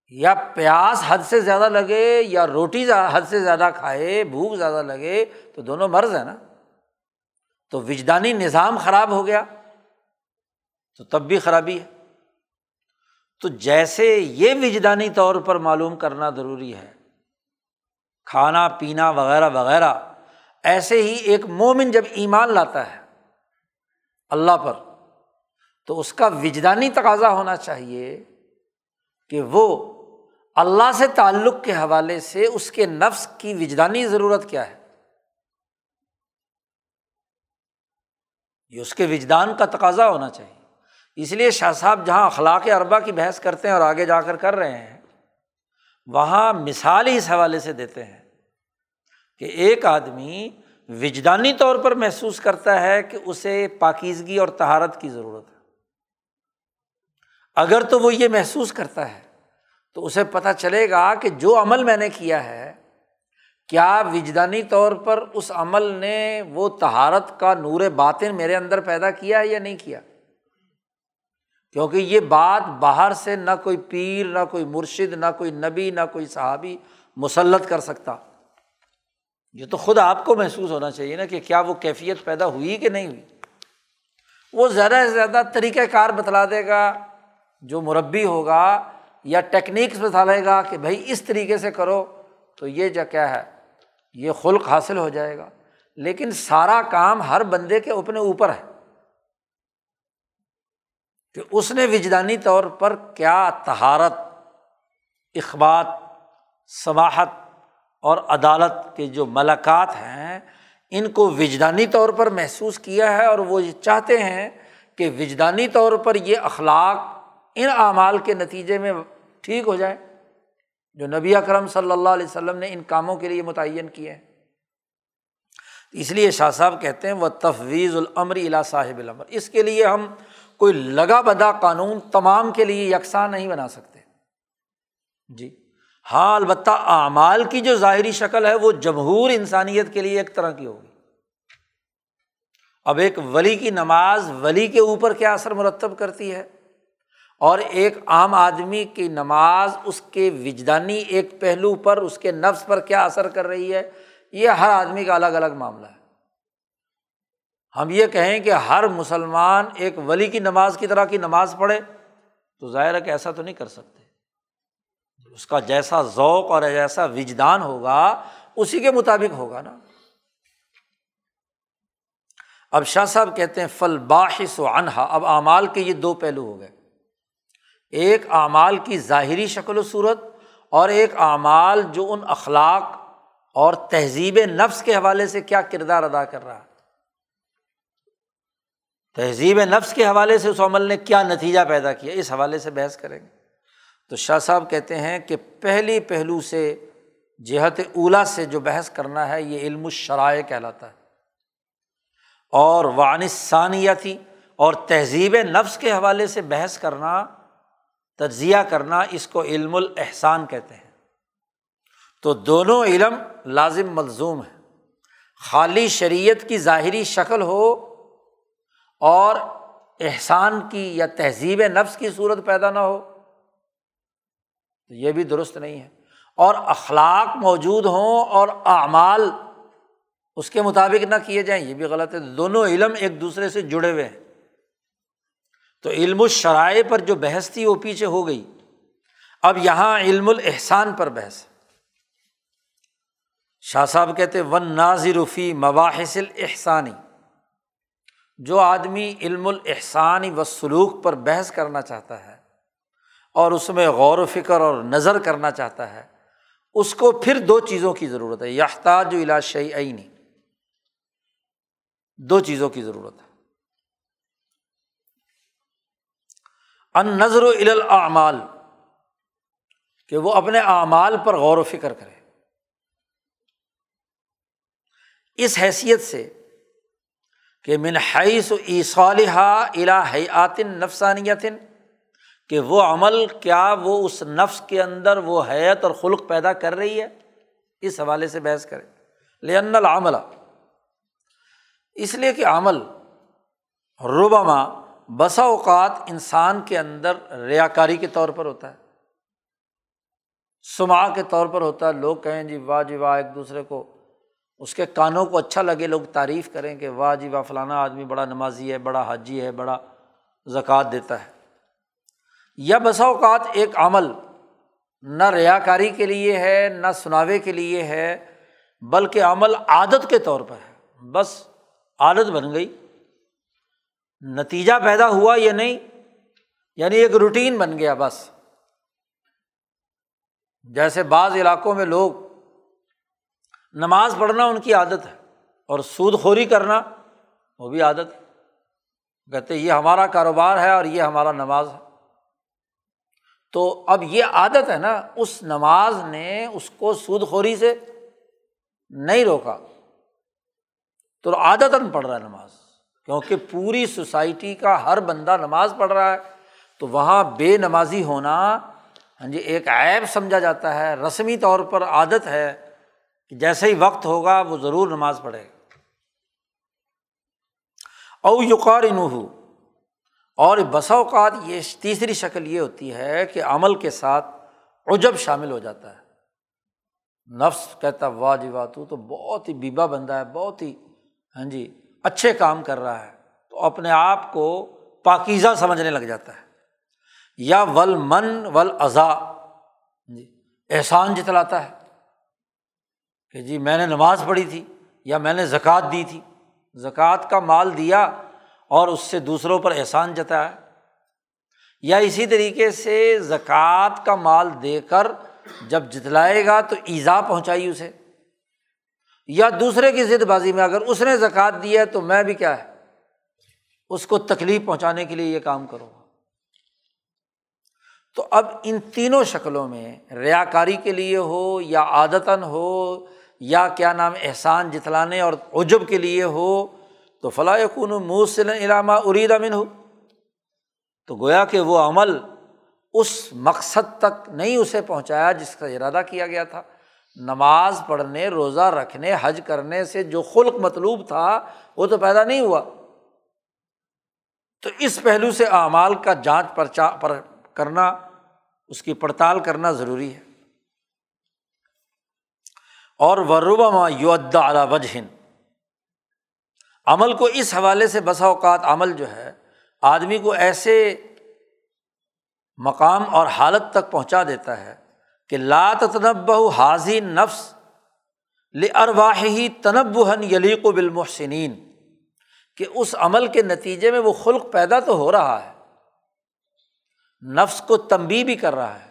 A: یا پیاس حد سے زیادہ لگے، یا روٹی حد سے زیادہ کھائے، بھوک زیادہ لگے، تو دونوں مرض ہیں نا۔ تو وجدانی نظام خراب ہو گیا۔ تو تب بھی خرابی ہے۔ تو جیسے یہ وجدانی طور پر معلوم کرنا ضروری ہے، کھانا، پینا وغیرہ وغیرہ، ایسے ہی ایک مومن جب ایمان لاتا ہے اللہ پر، تو اس کا وجدانی تقاضا ہونا چاہیے کہ وہ اللہ سے تعلق کے حوالے سے اس کے نفس کی وجدانی ضرورت کیا ہے۔ یہ اس کے وجدان کا تقاضا ہونا چاہیے۔ اس لیے شاہ صاحب جہاں اخلاق اربا کی بحث کرتے ہیں اور آگے جا کر کر رہے ہیں، وہاں مثال ہی اس حوالے سے دیتے ہیں کہ ایک آدمی وجدانی طور پر محسوس کرتا ہے کہ اسے پاکیزگی اور تہارت کی ضرورت ہے۔ اگر تو وہ یہ محسوس کرتا ہے، تو اسے پتہ چلے گا کہ جو عمل میں نے کیا ہے، کیا وجدانی طور پر اس عمل نے وہ تہارت کا نور باطن میرے اندر پیدا کیا ہے یا نہیں کیا؟ کیونکہ یہ بات باہر سے نہ کوئی پیر، نہ کوئی مرشد، نہ کوئی نبی، نہ کوئی صحابی مسلط کر سکتا۔ یہ تو خود آپ کو محسوس ہونا چاہیے نا کہ کیا وہ کیفیت پیدا ہوئی کہ نہیں ہوئی۔ وہ زیادہ سے زیادہ طریقۂ کار بتلا دے گا، جو مربی ہوگا یا ٹیکنیکس بتالے گا کہ بھائی اس طریقے سے کرو، تو یہ جا کیا ہے، یہ خلق حاصل ہو جائے گا۔ لیکن سارا کام ہر بندے کے اپنے اوپر ہے۔ کہ اس نے وجدانی طور پر کیا تہارت اخبات سماہت اور عدالت کے جو ملاقات ہیں، ان کو وجدانی طور پر محسوس کیا ہے اور وہ یہ چاہتے ہیں کہ وجدانی طور پر یہ اخلاق ان اعمال کے نتیجے میں ٹھیک ہو جائے جو نبی اکرم صلی اللہ علیہ وسلم نے ان کاموں کے لیے متعین کیے ہیں۔ اس لیے شاہ صاحب کہتے ہیں وہ تفویض العمر الا صاحب العمر اس کے لیے ہم کوئی لگا بدا قانون تمام کے لیے یکساں نہیں بنا سکتے۔ جی۔ ہاں البتہ اعمال کی جو ظاہری شکل ہے، وہ جمہور انسانیت کے لیے ایک طرح کی ہوگی۔ اب ایک ولی کی نماز ولی کے اوپر کیا اثر مرتب کرتی ہے؟ اور ایک عام آدمی کی نماز اس کے وجدانی ایک پہلو پر، اس کے نفس پر کیا اثر کر رہی ہے؟ یہ ہر آدمی کا الگ الگ معاملہ ہے۔ ہم یہ کہیں کہ ہر مسلمان ایک ولی کی نماز کی طرح کی نماز پڑھے، تو ظاہر ہے کہ ایسا تو نہیں کر سکتے۔ اس کا جیسا ذوق اور جیسا وجدان ہوگا، اسی کے مطابق ہوگا نا۔ اب شاہ صاحب کہتے ہیں فل باحث و انہا اب اعمال کے یہ دو پہلو ہو گئے۔ ایک اعمال کی ظاہری شکل و صورت اور ایک اعمال جو ان اخلاق اور تہذیب نفس کے حوالے سے کیا کردار ادا کر رہا ہے۔ تہذیب نفس کے حوالے سے اس عمل نے کیا نتیجہ پیدا کیا؟ اس حوالے سے بحث کریں گے۔ تو شاہ صاحب کہتے ہیں کہ پہلی پہلو سے جہت اولا سے جو بحث کرنا ہے، یہ علم الشرائع کہلاتا ہے۔ اور وانثانیہ تھی اور تہذیب نفس کے حوالے سے بحث کرنا، تجزیہ کرنا، اس کو علم الاحسان کہتے ہیں۔ تو دونوں علم لازم ملزوم ہے خالی شریعت کی ظاہری شکل ہو اور احسان کی یا تہذیب نفس کی صورت پیدا نہ ہو، تو یہ بھی درست نہیں ہے۔ اور اخلاق موجود ہوں اور اعمال اس کے مطابق نہ کیے جائیں، یہ بھی غلط ہے۔ دونوں علم ایک دوسرے سے جڑے ہوئے ہیں۔ تو علم الشرائع پر جو بحث تھی، وہ پیچھے ہو گئی۔ اب یہاں علم الحسان پر بحث شاہ صاحب کہتے ون نازر فی مباحث الحسانی جو آدمی علم الحسانی و سلوک پر بحث کرنا چاہتا ہے اور اس میں غور و فکر اور نظر کرنا چاہتا ہے، اس کو پھر دو چیزوں کی ضرورت ہے۔ یافتاج و شعی عینی دو چیزوں کی ضرورت ہے۔ ان نظر و الاعمال، کہ وہ اپنے اعمال پر غور و فکر کرے۔ اس حیثیت سے کہ من حیث و الا حیاتن نفسانیتن، کہ وہ عمل کیا وہ اس نفس کے اندر وہ حیت اور خلق پیدا کر رہی ہے، اس حوالے سے بحث کرے لن العملہ اس لیے کہ عمل ربما بسا اوقات انسان کے اندر ریا کاری کے طور پر ہوتا ہے سما کے طور پر ہوتا ہے، لوگ کہیں جی واہ جی واہ ایک دوسرے کو اس کے کانوں کو اچھا لگے، لوگ تعریف کریں کہ واہ جی واہ فلانا آدمی بڑا نمازی ہے، بڑا حاجی ہے، بڑا زکوٰۃ دیتا ہے۔ یا بسا اوقات ایک عمل نہ ریا کاری کے لیے ہے، نہ سناوے کے لیے ہے، بلکہ عمل عادت کے طور پر ہے۔ بس عادت بن گئی۔ نتیجہ پیدا ہوا یا نہیں؟ یعنی ایک روٹین بن گیا بس۔ جیسے بعض علاقوں میں لوگ نماز پڑھنا ان کی عادت ہے اور سود خوری کرنا وہ بھی عادت ہے۔ کہتے یہ ہمارا کاروبار ہے اور یہ ہمارا نماز ہے۔ تو اب یہ عادت ہے نا، اس نماز نے اس کو سود خوری سے نہیں روکا۔ تو عادت پڑھ رہا ہے نماز۔ کیونکہ پوری سوسائٹی کا ہر بندہ نماز پڑھ رہا ہے، تو وہاں بے نمازی ہونا ہاں جی ایک عیب سمجھا جاتا ہے۔ رسمی طور پر عادت ہے۔ کہ جیسے ہی وقت ہوگا وہ ضرور نماز پڑھے او یقار ہو اور بسا اوقات یہ تیسری شکل یہ ہوتی ہے کہ عمل کے ساتھ عجب شامل ہو جاتا ہے۔ نفس کہتا واہ جی واہ، تو بہت ہی بیبا بندہ ہے، بہت ہی ہاں جی اچھے کام کر رہا ہے۔ تو اپنے آپ کو پاکیزہ سمجھنے لگ جاتا ہے۔ یا ول من ول ازا ہاں جی احسان جتلاتا ہے۔ کہ جی میں نے نماز پڑھی تھی یا میں نے زکوٰۃ دی تھی۔ زکوٰۃ کا مال دیا اور اس سے دوسروں پر احسان جتایا۔ یا اسی طریقے سے زکوٰۃ کا مال دے کر جب جتلائے گا تو ایزا پہنچائی اسے۔ یا دوسرے کی ضد بازی میں اگر اس نے زکوٰۃ دی ہے تو میں بھی کیا ہے؟ اس کو تکلیف پہنچانے کے لیے یہ کام کروں گا۔ تو اب ان تینوں شکلوں میں ریا کاری کے لیے ہو یا عادتاً ہو یا کیا نام احسان جتلانے اور عجب کے لیے ہو تو فلاح کن موسل علامہ ارید امن ہو تو گویا کہ وہ عمل اس مقصد تک نہیں اسے پہنچایا جس کا ارادہ کیا گیا تھا۔ نماز پڑھنے، روزہ رکھنے، حج کرنے سے جو خلق مطلوب تھا، وہ تو پیدا نہیں ہوا۔ تو اس پہلو سے اعمال کا جانچ پرچا پر کرنا، اس کی پڑتال کرنا ضروری ہے۔ اور وربا یو ادا وجہن عمل کو اس حوالے سے بسا اوقات عمل جو ہے، آدمی کو ایسے مقام اور حالت تک پہنچا دیتا ہے کہ لات تنب حاضی نفس لرواہی تنب ہن یلیق و بالمحسنین۔ کہ اس عمل کے نتیجے میں وہ خلق پیدا تو ہو رہا ہے، نفس کو تمبی بھی کر رہا ہے۔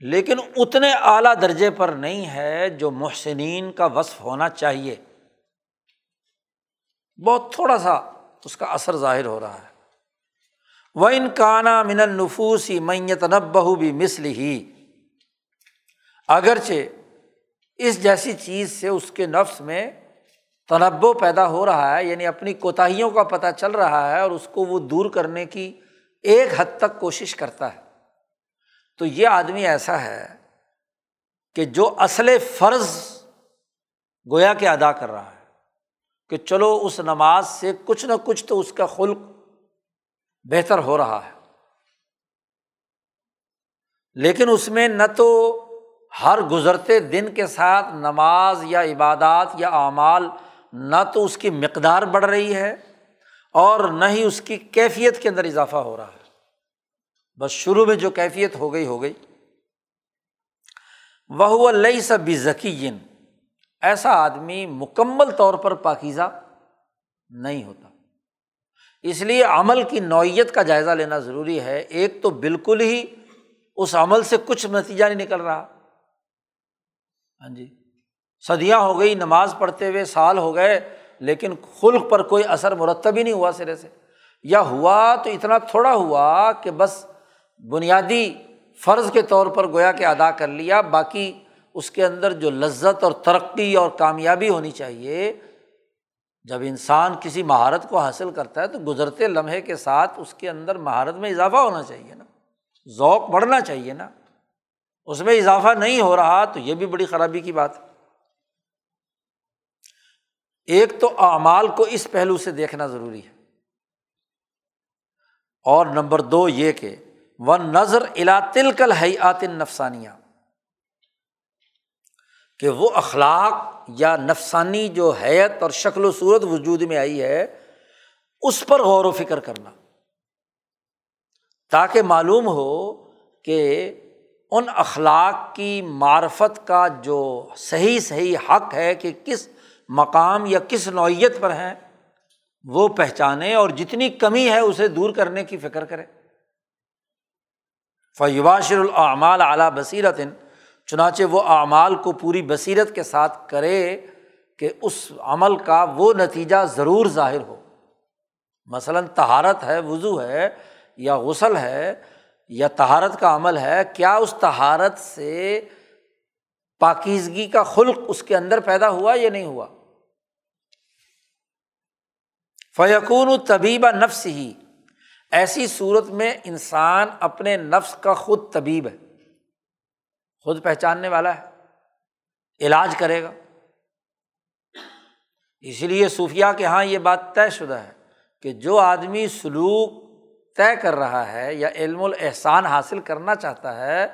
A: لیکن اتنے اعلیٰ درجے پر نہیں ہے جو محسنین کا وصف ہونا چاہیے۔ بہت تھوڑا سا اس کا اثر ظاہر ہو رہا ہے۔ وہ ان کانا من النفوسی میت نبہ بھی مسل ہی اگرچہ اس جیسی چیز سے اس کے نفس میں تنبو پیدا ہو رہا ہے یعنی اپنی کوتاہیوں کا پتہ چل رہا ہے اور اس کو وہ دور کرنے کی ایک حد تک کوشش کرتا ہے۔ تو یہ آدمی ایسا ہے کہ جو اصل فرض گویا کے ادا کر رہا ہے کہ چلو اس نماز سے کچھ نہ کچھ تو اس کا خلق بہتر ہو رہا ہے۔ لیکن اس میں نہ تو ہر گزرتے دن کے ساتھ نماز یا عبادات یا اعمال نہ تو اس کی مقدار بڑھ رہی ہے اور نہ ہی اس کی کیفیت کے اندر اضافہ ہو رہا ہے۔ بس شروع میں جو کیفیت ہو گئی ہو گئی۔ وہ لئی سا بھی ذکی ایسا آدمی مکمل طور پر پاکیزہ نہیں ہوتا۔ اس لیے عمل کی نوعیت کا جائزہ لینا ضروری ہے۔ ایک تو بالکل ہی اس عمل سے کچھ نتیجہ نہیں نکل رہا۔ ہاں جی۔ صدیاں ہو گئی، نماز پڑھتے ہوئے سال ہو گئے، لیکن خلق پر کوئی اثر مرتب ہی نہیں ہوا سرے سے۔ یا ہوا تو اتنا تھوڑا ہوا کہ بس بنیادی فرض کے طور پر گویا کہ ادا کر لیا، باقی اس کے اندر جو لذت اور ترقی اور کامیابی ہونی چاہیے، جب انسان کسی مہارت کو حاصل کرتا ہے تو گزرتے لمحے کے ساتھ اس کے اندر مہارت میں اضافہ ہونا چاہیے نا۔ ذوق بڑھنا چاہیے نا۔ اس میں اضافہ نہیں ہو رہا تو یہ بھی بڑی خرابی کی بات۔ ہے ایک تو اعمال کو اس پہلو سے دیکھنا ضروری ہے۔ اور نمبر دو یہ کہ و نظر الا تلکل حیات نفسانیہ کہ وہ اخلاق یا نفسانی جو حیت اور شکل و صورت وجود میں آئی ہے، اس پر غور و فکر کرنا۔ تاکہ معلوم ہو کہ ان اخلاق کی معرفت کا جو صحیح صحیح حق ہے کہ کس مقام یا کس نوعیت پر ہیں، وہ پہچانے اور جتنی کمی ہے اسے دور کرنے کی فکر کرے۔ فیواشر العمال اعلیٰ بصیرت چنانچہ وہ اعمال کو پوری بصیرت کے ساتھ کرے کہ اس عمل کا وہ نتیجہ ضرور ظاہر ہو۔ مثلاً تہارت ہے، وضو ہے یا غسل ہے یا تہارت کا عمل ہے، کیا اس تہارت سے پاکیزگی کا خلق اس کے اندر پیدا ہوا یا نہیں ہوا؟ فیقون طبیب نفس ہی ایسی صورت میں انسان اپنے نفس کا خود طبیب ہے۔ خود پہچاننے والا ہے۔ علاج کرے گا۔ اس لیے صوفیہ کے یہاں یہ بات طے شدہ ہے کہ جو آدمی سلوک طے کر رہا ہے یا علم الاحسان حاصل کرنا چاہتا ہے،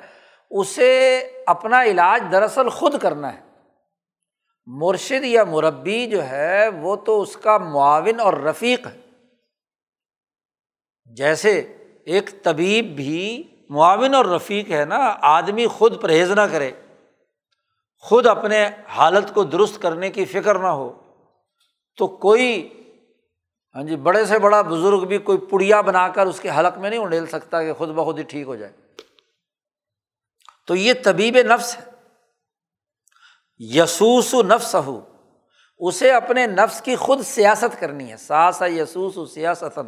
A: اسے اپنا علاج دراصل خود کرنا ہے۔ مرشد یا مربی جو ہے، وہ تو اس کا معاون اور رفیق ہے۔ جیسے ایک طبیب بھی معاون اور رفیق ہے نا، آدمی خود پرہیز نہ کرے، خود اپنے حالت کو درست کرنے کی فکر نہ ہو، تو کوئی ہاں جی بڑے سے بڑا بزرگ بھی کوئی پڑیا بنا کر اس کے حلق میں نہیں انڈیل سکتا کہ خود بخود ہی ٹھیک ہو جائے۔ تو یہ طبیب نفس ہے۔ یسوس و نفس ہو اسے اپنے نفس کی خود سیاست کرنی ہے۔ ساس یسوس و سیاست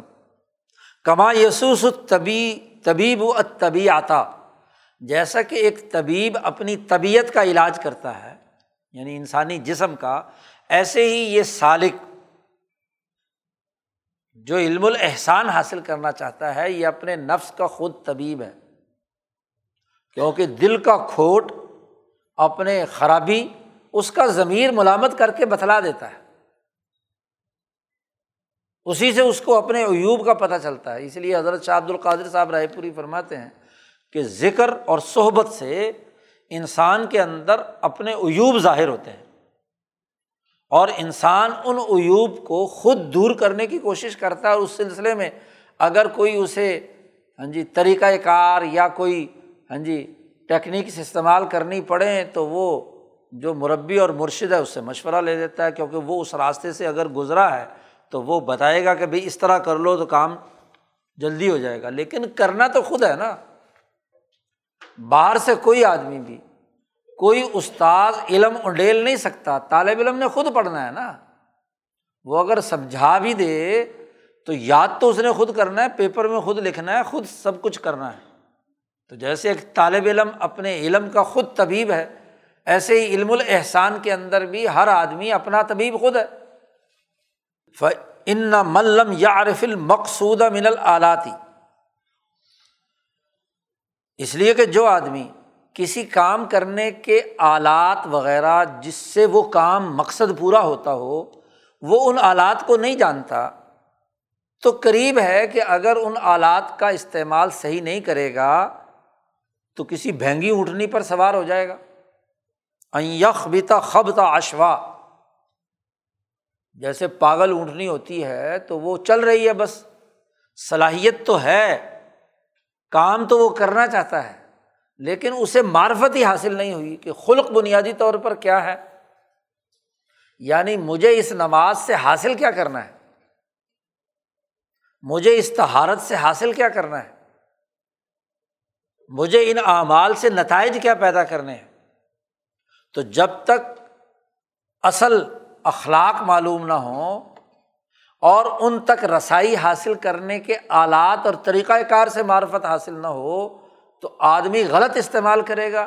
A: کما یسوس طبی طبیب و طبی آتا جیسا کہ ایک طبیب اپنی طبیعت کا علاج کرتا ہے یعنی انسانی جسم کا، ایسے ہی یہ سالک جو علم الاحسان حاصل کرنا چاہتا ہے، یہ اپنے نفس کا خود طبیب ہے۔ کیونکہ دل کا کھوٹ اپنے خرابی، اس کا ضمیر ملامت کر کے بتلا دیتا ہے۔ اسی سے اس کو اپنے ایوب کا پتہ چلتا ہے۔ اس لیے حضرت شاہ عبد القادر صاحب رائے پوری فرماتے ہیں کہ ذکر اور صحبت سے انسان کے اندر اپنے ایوب ظاہر ہوتے ہیں اور انسان ان ایوب کو خود دور کرنے کی کوشش کرتا ہے اس سلسلے میں اگر کوئی اسے ہاں جی طریقۂ کار یا کوئی ہاں جی ٹیکنیکس استعمال کرنی پڑے تو وہ جو مربی اور مرشد ہے اس سے مشورہ لے دیتا ہے کیونکہ وہ اس راستے سے اگر گزرا ہے تو وہ بتائے گا کہ بھائی اس طرح کر لو تو کام جلدی ہو جائے گا۔ لیکن کرنا تو خود ہے نا۔ باہر سے کوئی آدمی بھی، کوئی استاد علم انڈیل نہیں سکتا۔ طالب علم نے خود پڑھنا ہے نا۔ وہ اگر سمجھا بھی دے تو یاد تو اس نے خود کرنا ہے، پیپر میں خود لکھنا ہے، خود سب کچھ کرنا ہے۔ تو جیسے ایک طالب علم اپنے علم کا خود طبیب ہے، ایسے ہی علم الاحسان کے اندر بھی ہر آدمی اپنا طبیب خود ہے۔ ان ملم یا عارف المقصود من العلاتی اس لیے کہ جو آدمی کسی کام کرنے کے آلات وغیرہ جس سے وہ کام مقصد پورا ہوتا ہو، وہ ان آلات کو نہیں جانتا، تو قریب ہے کہ اگر ان آلات کا استعمال صحیح نہیں کرے گا، تو کسی بھینگی اٹھنی پر سوار ہو جائے گا۔ یخ بیتا خبتا اشوا جیسے پاگل اونٹنی ہوتی ہے تو وہ چل رہی ہے بس۔ صلاحیت تو ہے، کام تو وہ کرنا چاہتا ہے، لیکن اسے معرفت ہی حاصل نہیں ہوئی کہ خلق بنیادی طور پر کیا ہے۔ یعنی مجھے اس نماز سے حاصل کیا کرنا ہے؟ مجھے اس تہارت سے حاصل کیا کرنا ہے؟ مجھے ان اعمال سے نتائج کیا پیدا کرنے ہیں؟ تو جب تک اصل اخلاق معلوم نہ ہوں اور ان تک رسائی حاصل کرنے کے آلات اور طریقۂ کار سے معرفت حاصل نہ ہو تو آدمی غلط استعمال کرے گا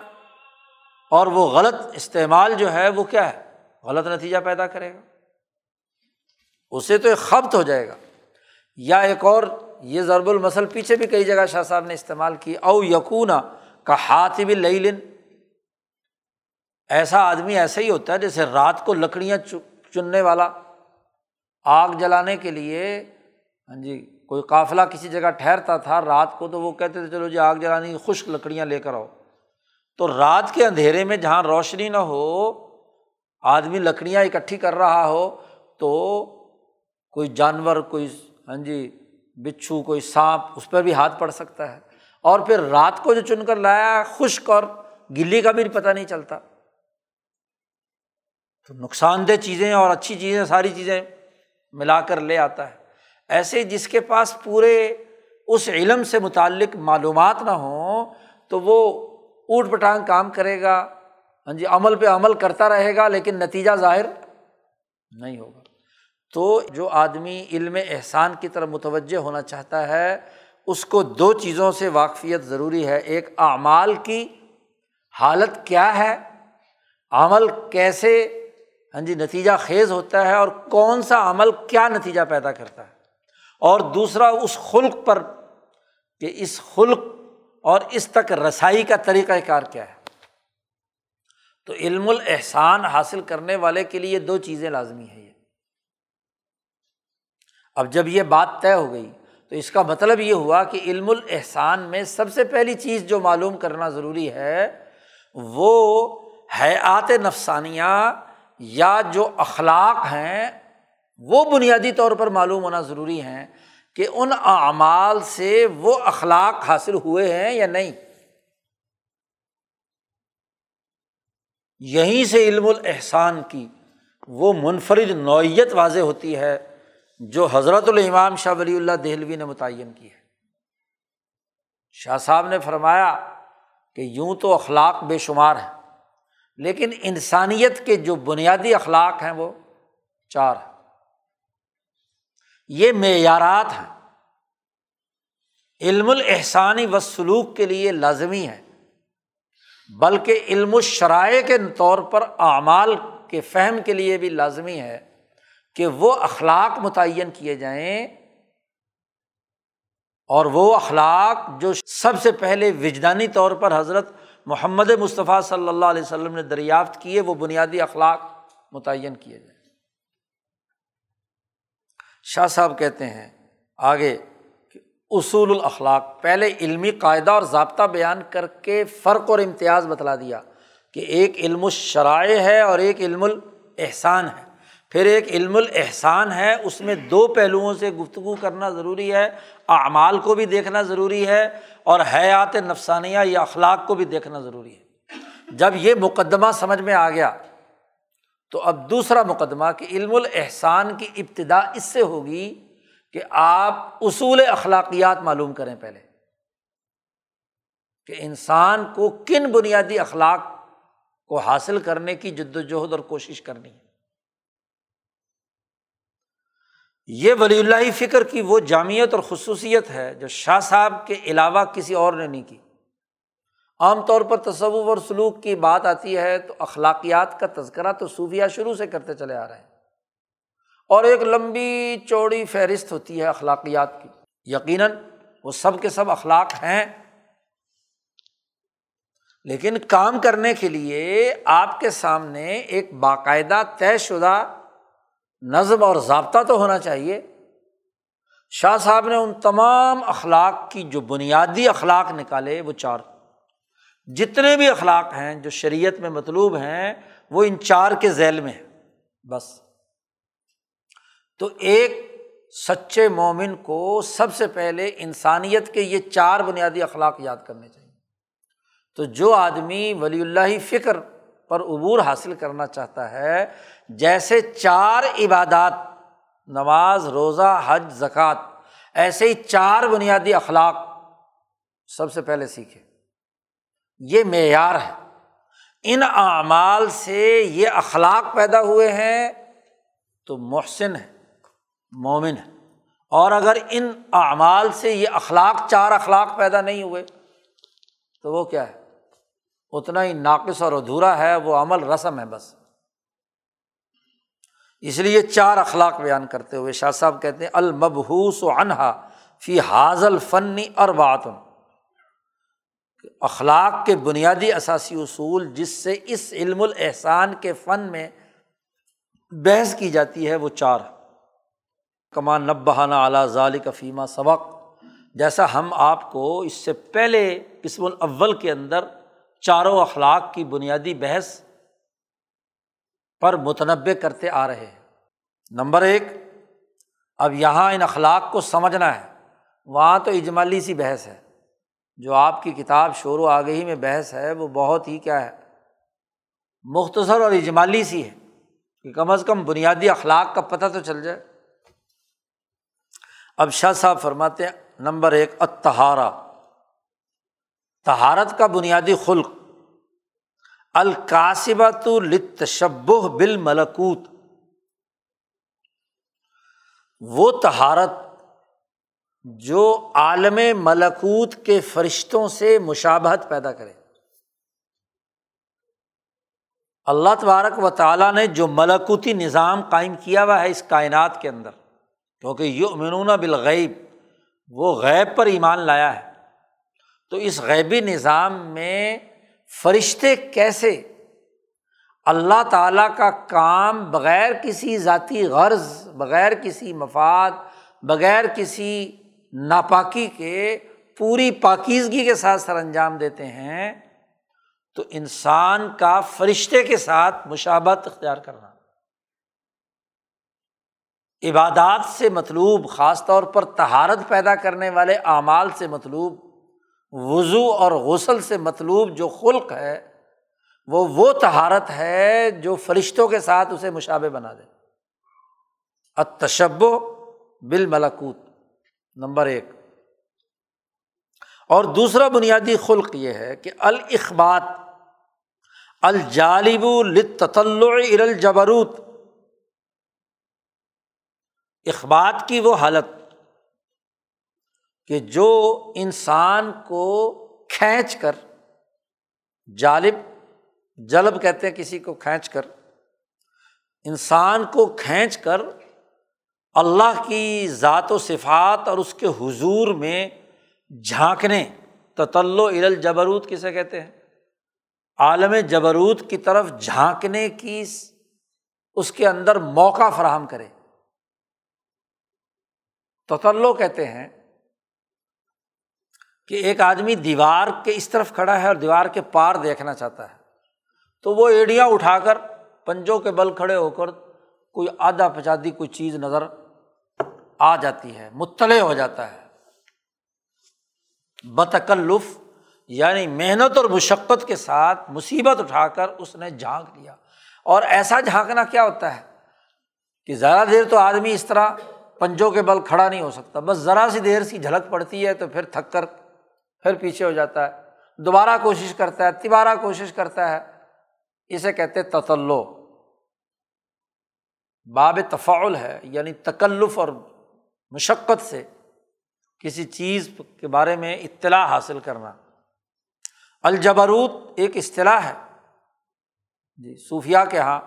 A: اور وہ غلط استعمال جو ہے وہ کیا ہے؟ غلط نتیجہ پیدا کرے گا۔ اسے تو ایک خبت ہو جائے گا۔ یا ایک اور، یہ ضرب المسل پیچھے بھی کئی جگہ شاہ صاحب نے استعمال کی، او یقون کا ہاتھ بھی لئی لن ایسا آدمی ایسا ہی ہوتا ہے جیسے رات کو لکڑیاں چننے والا، آگ جلانے کے لیے ہاں جی کوئی قافلہ کسی جگہ ٹھہرتا تھا رات کو تو وہ کہتے تھے، چلو جی آگ جلانی کی خشک لکڑیاں لے کر آؤ۔ تو رات کے اندھیرے میں جہاں روشنی نہ ہو، آدمی لکڑیاں اکٹھی کر رہا ہو، تو کوئی جانور، کوئی ہاں جی بچھو، کوئی سانپ، اس پر بھی ہاتھ پڑ سکتا ہے۔ اور پھر رات کو جو چن کر لایا، خشک اور گلی کا بھی پتہ نہیں چلتا۔ تو نقصان دہ چیزیں اور اچھی چیزیں ساری چیزیں ملا کر لے آتا ہے۔ ایسے جس کے پاس پورے اس علم سے متعلق معلومات نہ ہوں تو وہ اوٹ پٹانگ کام کرے گا۔ ہاں جی عمل پہ عمل کرتا رہے گا لیکن نتیجہ ظاہر نہیں ہوگا۔ تو جو آدمی علم احسان کی طرف متوجہ ہونا چاہتا ہے، اس کو دو چیزوں سے واقفیت ضروری ہے۔ ایک، اعمال کی حالت کیا ہے؟ عمل کیسے ہاں جی نتیجہ خیز ہوتا ہے اور کون سا عمل کیا نتیجہ پیدا کرتا ہے؟ اور دوسرا، اس خلق پر کہ اس خلق اور اس تک رسائی کا طریقۂ کار کیا ہے؟ تو علم الاحسان حاصل کرنے والے کے لیے دو چیزیں لازمی ہیں۔ یہ اب جب یہ بات طے ہو گئی، تو اس کا مطلب یہ ہوا کہ علم الاحسان میں سب سے پہلی چیز جو معلوم کرنا ضروری ہے، وہ حیات نفسانیہ یا جو اخلاق ہیں، وہ بنیادی طور پر معلوم ہونا ضروری ہیں کہ ان اعمال سے وہ اخلاق حاصل ہوئے ہیں یا نہیں۔ یہیں سے علم الاحسان کی وہ منفرد نوعیت واضح ہوتی ہے جو حضرت الامام شاہ ولی اللہ دہلوی نے متعین کی ہے۔ شاہ صاحب نے فرمایا کہ یوں تو اخلاق بے شمار ہیں۔ لیکن انسانیت کے جو بنیادی اخلاق ہیں وہ چار ہیں۔ یہ معیارات ہیں۔ علم الحسانی و سلوک کے لیے لازمی ہے بلکہ علم الشرائع کے طور پر اعمال کے فہم کے لیے بھی لازمی ہے کہ وہ اخلاق متعین کیے جائیں اور وہ اخلاق جو سب سے پہلے وجدانی طور پر حضرت محمد مصطفیٰ صلی اللہ علیہ وسلم نے دریافت کیے، وہ بنیادی اخلاق متعین کیے جائیں شاہ صاحب کہتے ہیں آگے کہ اصول الاخلاق، پہلے علمی قاعدہ اور ضابطہ بیان کر کے فرق اور امتیاز بتلا دیا کہ ایک علم الشرائع ہے اور ایک علم الاحسان ہے۔ پھر ایک علم الاحسان ہے، اس میں دو پہلوؤں سے گفتگو کرنا ضروری ہے۔ اعمال کو بھی دیکھنا ضروری ہے اور حیات نفسانیہ یا اخلاق کو بھی دیکھنا ضروری ہے۔ جب یہ مقدمہ سمجھ میں آ گیا تو اب دوسرا مقدمہ کہ علم الاحسان کی ابتدا اس سے ہوگی کہ آپ اصول اخلاقیات معلوم کریں پہلے۔ کہ انسان کو کن بنیادی اخلاق کو حاصل کرنے کی جد وجہد اور کوشش کرنی ہے۔ یہ ولی اللہ فکر کی وہ جامعت اور خصوصیت ہے جو شاہ صاحب کے علاوہ کسی اور نے نہیں کی۔ عام طور پر تصور اور سلوک کی بات آتی ہے تو اخلاقیات کا تذکرہ تو صوفیہ شروع سے کرتے چلے آ رہے ہیں۔ اور ایک لمبی چوڑی فہرست ہوتی ہے اخلاقیات کی۔ یقیناً وہ سب کے سب اخلاق ہیں۔ لیکن کام کرنے کے لیے آپ کے سامنے ایک باقاعدہ طے شدہ نظم اور ضابطہ تو ہونا چاہیے۔ شاہ صاحب نے ان تمام اخلاق کی جو بنیادی اخلاق نکالے، وہ چار۔ جتنے بھی اخلاق ہیں جو شریعت میں مطلوب ہیں، وہ ان چار کے ذیل میں ہے بس۔ تو ایک سچے مومن کو سب سے پہلے انسانیت کے یہ چار بنیادی اخلاق یاد کرنے چاہیے۔ تو جو آدمی ولی اللہ فکر پر عبور حاصل کرنا چاہتا ہے، جیسے چار عبادات، نماز، روزہ، حج، زکوٰۃ، ایسے ہی چار بنیادی اخلاق سب سے پہلے سیکھے یہ معیار ہے۔ ان اعمال سے یہ اخلاق پیدا ہوئے ہیں تو محسن ہے، مومن ہے۔ اور اگر ان اعمال سے یہ اخلاق، چار اخلاق پیدا نہیں ہوئے تو وہ کیا ہے؟ اتنا ہی ناقص اور ادھورا ہے، وہ عمل رسم ہے بس۔ اس لیے چار اخلاق بیان کرتے ہوئے شاہ صاحب کہتے ہیں المبحوس و انہا فی حاضل فنی اور باتن اخلاق کے بنیادی اثاثی اصول جس سے اس علم الاحسان کے فن میں بحث کی جاتی ہے، وہ چار کمان نبہانہ اعلیٰ ظال فیمہ سبق۔ جیسا ہم آپ کو اس سے پہلے قسم الاول کے اندر چاروں اخلاق کی بنیادی بحث پر متنوع کرتے آ رہے ہیں۔ نمبر ایک، اب یہاں ان اخلاق کو سمجھنا ہے۔ وہاں تو اجمالی سی بحث ہے۔ جو آپ کی کتاب شور و آگہی میں بحث ہے، وہ بہت ہی کیا ہے، مختصر اور اجمالی سی ہے۔ کہ کم از کم بنیادی اخلاق کا پتہ تو چل جائے۔ اب شاہ صاحب فرماتے ہیں، نمبر ایک اتہارا تہارت کا بنیادی خلق القاصبۃ لتشبہ بال ملکوت وہ تہارت جو عالم ملکوت کے فرشتوں سے مشابہت پیدا کرے۔ اللہ تبارک و تعالیٰ نے جو ملکوتی نظام قائم کیا ہوا ہے اس کائنات کے اندر، کیونکہ یو امنون بالغیب، وہ غیب پر ایمان لایا ہے۔ تو اس غیبی نظام میں فرشتے کیسے اللہ تعالیٰ کا کام بغیر کسی ذاتی غرض، بغیر کسی مفاد، بغیر کسی ناپاکی کے پوری پاکیزگی کے ساتھ سر انجام دیتے ہیں، تو انسان کا فرشتے کے ساتھ مشابت اختیار کرنا۔ عبادات سے مطلوب، خاص طور پر تہارت پیدا کرنے والے اعمال سے مطلوب وضو اور غسل سے مطلوب جو خلق ہے، وہ وہ تہارت ہے جو فرشتوں کے ساتھ اسے مشابے بنا دے۔ اتشب بال ملاکوت نمبر ایک۔ اور دوسرا بنیادی خلق یہ ہے کہ الاخبات، الجالب ار الجبروت۔ اخبات کی وہ حالت کہ جو انسان کو کھینچ کر، جالب، جلب کہتے ہیں کسی کو کھینچ کر، انسان کو کھینچ کر اللہ کی ذات و صفات اور اس کے حضور میں جھانکنے تتلو ارل کسے کہتے ہیں؟ عالم جبروت کی طرف جھانکنے کی اس کے اندر موقع فراہم کرے۔ تتلو کہتے ہیں کہ ایک آدمی دیوار کے اس طرف کھڑا ہے اور دیوار کے پار دیکھنا چاہتا ہے، تو وہ ایڑیاں اٹھا کر پنجوں کے بل کھڑے ہو کر کوئی آدھا پچادی کوئی چیز نظر آ جاتی ہے، مطلع ہو جاتا ہے۔ بتکلف یعنی محنت اور مشقت کے ساتھ مصیبت اٹھا کر اس نے جھانک لیا۔ اور ایسا جھانکنا کیا ہوتا ہے کہ ذرا دیر تو آدمی اس طرح پنجوں کے بل کھڑا نہیں ہو سکتا، بس ذرا سی دیر سی جھلک پڑتی ہے تو پھر تھک کر پھر پیچھے ہو جاتا ہے۔ دوبارہ کوشش کرتا ہے، تبارہ کوشش کرتا ہے۔ اسے کہتے تسلو باب تفاعل ہے یعنی تکلف اور مشقت سے کسی چیز کے بارے میں اطلاع حاصل کرنا۔ الجبروت ایک اصطلاح ہے۔ جی صوفیہ کے یہاں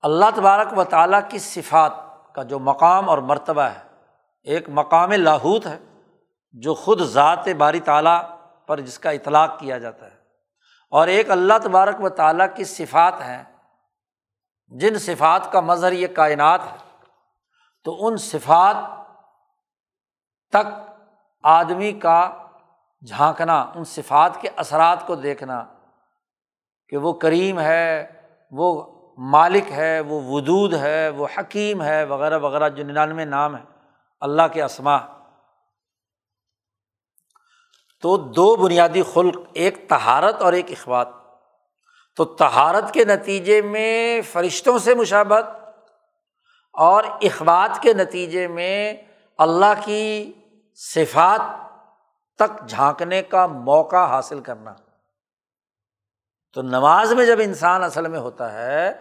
A: اللہ تبارک و تعالیٰ کی صفات کا جو مقام اور مرتبہ ہے، ایک مقام لاہوت ہے۔ جو خود ذات باری تعالیٰ پر جس کا اطلاق کیا جاتا ہے۔ اور ایک اللہ تبارک و تعالیٰ کی صفات ہیں۔ جن صفات کا مظہر یہ کائنات ہے، تو ان صفات تک آدمی کا جھانکنا، ان صفات کے اثرات کو دیکھنا کہ وہ کریم ہے، وہ مالک ہے، وہ ودود ہے، وہ حکیم ہے، وغیرہ وغیرہ جو ننانوے نام ہے اللہ کے اسما تو دو بنیادی خلق، ایک تہارت اور ایک اخبات تو تہارت کے نتیجے میں فرشتوں سے مشابت اور اخبات کے نتیجے میں اللہ کی صفات تک جھانکنے کا موقع حاصل کرنا۔ تو نماز میں جب انسان اصل میں ہوتا ہے،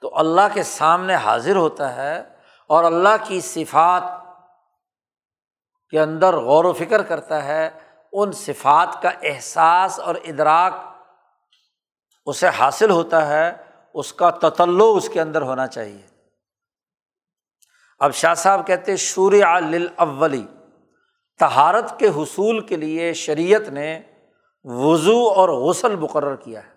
A: تو اللہ کے سامنے حاضر ہوتا ہے اور اللہ کی صفات کے اندر غور و فکر کرتا ہے۔ ان صفات کا احساس اور ادراک اسے حاصل ہوتا ہے، اس کا تتلو اس کے اندر ہونا چاہیے۔ اب شاہ صاحب کہتے شور اولی تہارت کے حصول کے لیے شریعت نے وضو اور غسل مقرر کیا ہے۔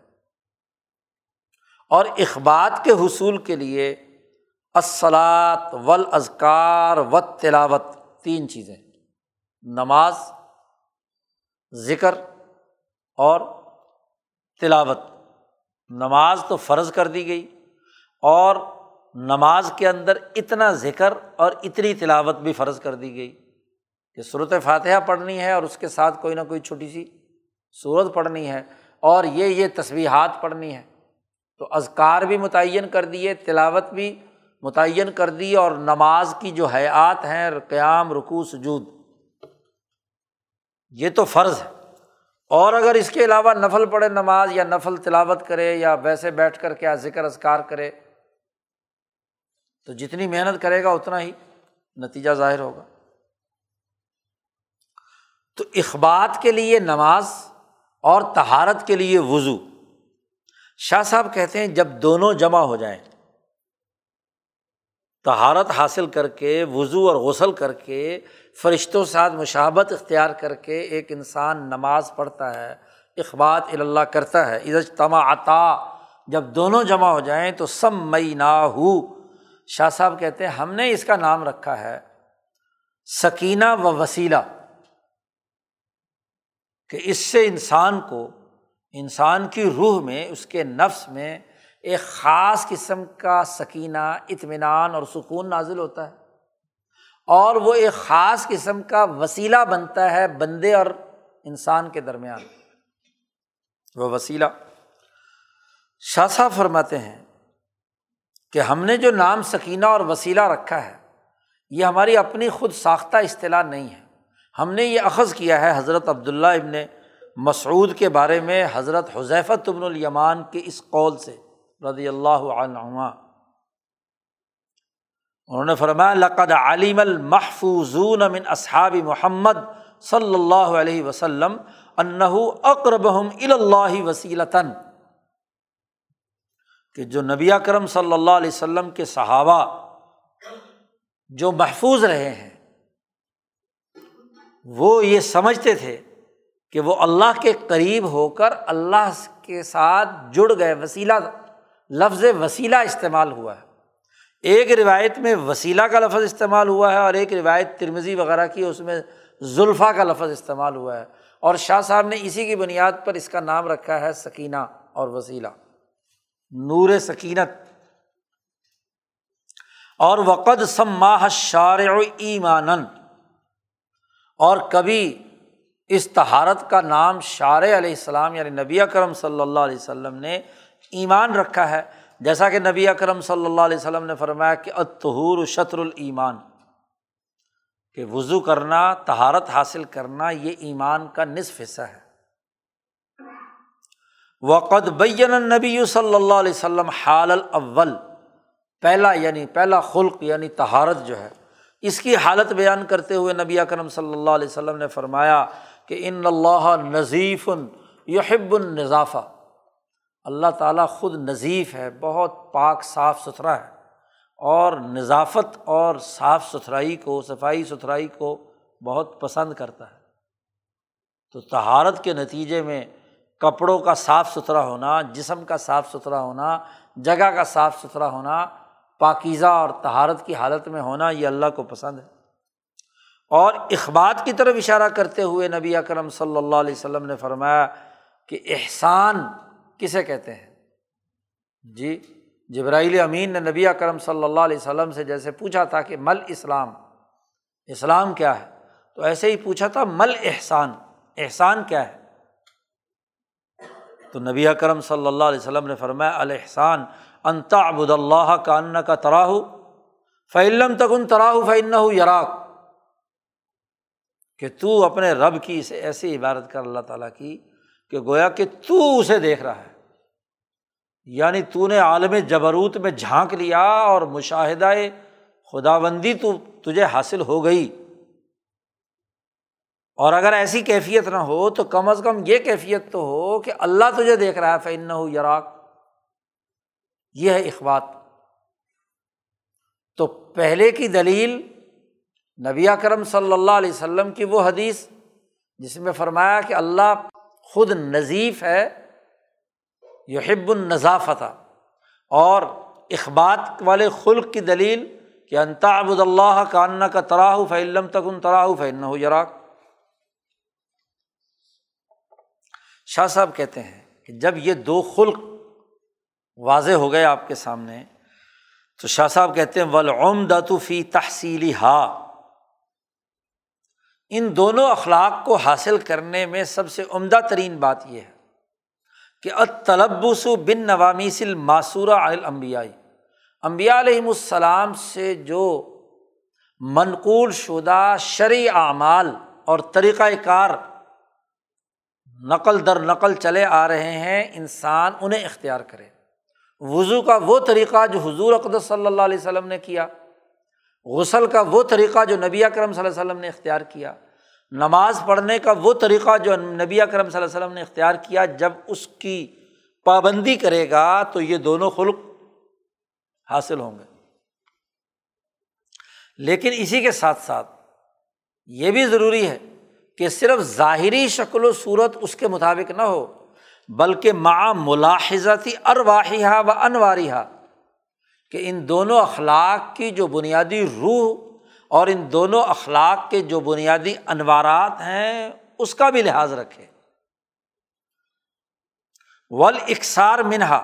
A: اور اخبات کے حصول کے لیے اصلاط ول ازکار و تلاوت تین چیزیں۔ نماز ذکر اور تلاوت۔ نماز تو فرض کر دی گئی اور نماز کے اندر اتنا ذکر اور اتنی تلاوت بھی فرض کر دی گئی کہ صورت فاتحہ پڑھنی ہے اور اس کے ساتھ کوئی نہ کوئی چھوٹی سی صورت پڑھنی ہے اور یہ یہ تصویحات پڑھنی ہے۔ تو ازکار بھی متعین کر دیے، تلاوت بھی متعین کر دی اور نماز کی جو حیات ہیں، قیام رکو سجود۔ یہ تو فرض ہے۔ اور اگر اس کے علاوہ نفل پڑھے نماز یا نفل تلاوت کرے یا ویسے بیٹھ کر کیا ذکر ازکار کرے، تو جتنی محنت کرے گا اتنا ہی نتیجہ ظاہر ہوگا۔ تو اخبات کے لیے نماز اور تہارت کے لیے وضو، شاہ صاحب کہتے ہیں جب دونوں جمع ہو جائیں تہارت حاصل کر کے، وضو اور غسل کر کے فرشتوں ساتھ مشابت اختیار کر کے ایک انسان نماز پڑھتا ہے اخبات اللہ کرتا ہے۔ اجتماع عطا جب دونوں جمع ہو جائیں تو سم مئی نا ہو شاہ صاحب کہتے ہیں، ہم نے اس کا نام رکھا ہے سکینہ و وسیلہ۔ کہ اس سے انسان کو، انسان کی روح میں، اس کے نفس میں ایک خاص قسم کا سکینہ، اطمینان اور سکون نازل ہوتا ہے۔ اور وہ ایک خاص قسم کا وسیلہ بنتا ہے بندے اور انسان کے درمیان۔ وہ وسیلہ۔ شاہ صاحب فرماتے ہیں کہ ہم نے جو نام سکینہ اور وسیلہ رکھا ہے، یہ ہماری اپنی خود ساختہ اصطلاح نہیں ہے۔ ہم نے یہ اخذ کیا ہے حضرت عبداللہ ابن مسعود کے بارے میں حضرت حضیفت ابن الیمان کے اس قول سے، رضی اللہ عنہ انہوں نے فرمایا لقد علیم المحفوظون من اصحاب محمد صلی اللہ علیہ وسلم انہ ایک روایت میں وسیلہ کا لفظ استعمال ہوا ہے اور ایک روایت ترمزی وغیرہ کی، اس میں زلفا کا لفظ استعمال ہوا ہے۔ اور شاہ صاحب نے اسی کی بنیاد پر اس کا نام رکھا ہے سکینہ اور وسیلہ۔ نور سکینت۔ اور وقد سماہ شارع ایمان اور کبھی اس تہارت کا نام شار علیہ السلام یعنی نبی اکرم صلی اللہ علیہ وسلم نے ایمان رکھا ہے۔ جیسا کہ نبی اکرم صلی اللہ علیہ وسلم نے فرمایا کہ اتہور شطر المان کہ وضو کرنا تہارت حاصل کرنا، یہ ایمان کا نصف حصہ ہے۔ وقد بین نبی صلی اللہ علیہ وسلم حال الاول، پہلا یعنی پہلا خلق یعنی تہارت جو ہے، اس کی حالت بیان کرتے ہوئے نبی اکرم صلی اللہ علیہ وسلم نے فرمایا کہ ان اللہ نظیف یحب النظافہ۔ اللہ تعالیٰ خود نظیف ہے، بہت پاک صاف ستھرا ہے اور نظافت اور صاف ستھرائی کو، صفائی ستھرائی کو بہت پسند کرتا ہے۔ تو تہارت کے نتیجے میں کپڑوں کا صاف ستھرا ہونا، جسم کا صاف ستھرا ہونا، جگہ کا صاف ستھرا ہونا، پاکیزہ اور تہارت کی حالت میں ہونا، یہ اللہ کو پسند ہے۔ اور اخبات کی طرف اشارہ کرتے ہوئے نبی اکرم صلی اللہ علیہ وسلم نے فرمایا کہ احسان کسے کہتے ہیں؟ جی جبرائیل امین نے نبی اکرم صلی اللہ علیہ وسلم سے جیسے پوچھا تھا کہ مل اسلام اسلام کیا ہے؟ تو ایسے ہی پوچھا تھا مل احسان احسان کیا ہے؟ تو نبی اکرم صلی اللہ علیہ وسلم نے فرمایا الحسان انتا ابود اللہ کا ان کا تراہ فعلم تکن تراہ فعن یراک. کہ تو اپنے رب کی اسے ایسی عبادت کر، اللہ تعالیٰ کی کہ گویا کہ تو اسے دیکھ رہا ہے۔ یعنی تو نے عالم جبروت میں جھانک لیا اور مشاہدہ خدا بندی تو تجھے حاصل ہو گئی۔ اور اگر ایسی کیفیت نہ ہو تو کم از کم یہ کیفیت تو ہو کہ اللہ تجھے دیکھ رہا ہے فن ہو یراک۔ یہ ہے اخبات تو پہلے کی دلیل نبی کرم صلی اللہ علیہ وسلم کی وہ حدیث جس میں فرمایا کہ اللہ خود نظیف ہے، یحب النظافت اور اخبات والے خلق کی دلیل کہ انتا ابود اللہ کا کا تراہ فعلم تکن تراہ فن ہو یراک۔ شاہ صاحب کہتے ہیں کہ جب یہ دو خلق واضح ہو گئے آپ کے سامنے، تو شاہ صاحب کہتے ہیں ولعم فی تحصیلی ہا ان دونوں اخلاق کو حاصل کرنے میں سب سے عمدہ ترین بات یہ ہے کہ اطلبس بن نوامیس الماسورہ المبیائی امبیا علیہم السلام سے جو منقول شدہ شرع اعمال اور طریقۂ کار نقل در نقل چلے آ رہے ہیں، انسان انہیں اختیار کرے۔ وضو کا وہ طریقہ جو حضور اقدس صلی اللہ علیہ وسلم نے کیا، غسل کا وہ طریقہ جو نبی اکرم صلی اللہ علیہ وسلم نے اختیار کیا۔ نماز پڑھنے کا وہ طریقہ جو نبی اکرم صلی اللہ علیہ وسلم نے اختیار کیا، جب اس کی پابندی کرے گا تو یہ دونوں خلق حاصل ہوں گے۔ لیکن اسی کے ساتھ ساتھ یہ بھی ضروری ہے کہ صرف ظاہری شکل و صورت اس کے مطابق نہ ہو، بلکہ مع ملاحظتی ارواحیہ و انواریہ کہ ان دونوں اخلاق کی جو بنیادی روح اور ان دونوں اخلاق کے جو بنیادی انوارات ہیں، اس کا بھی لحاظ رکھے ول اکثار منہا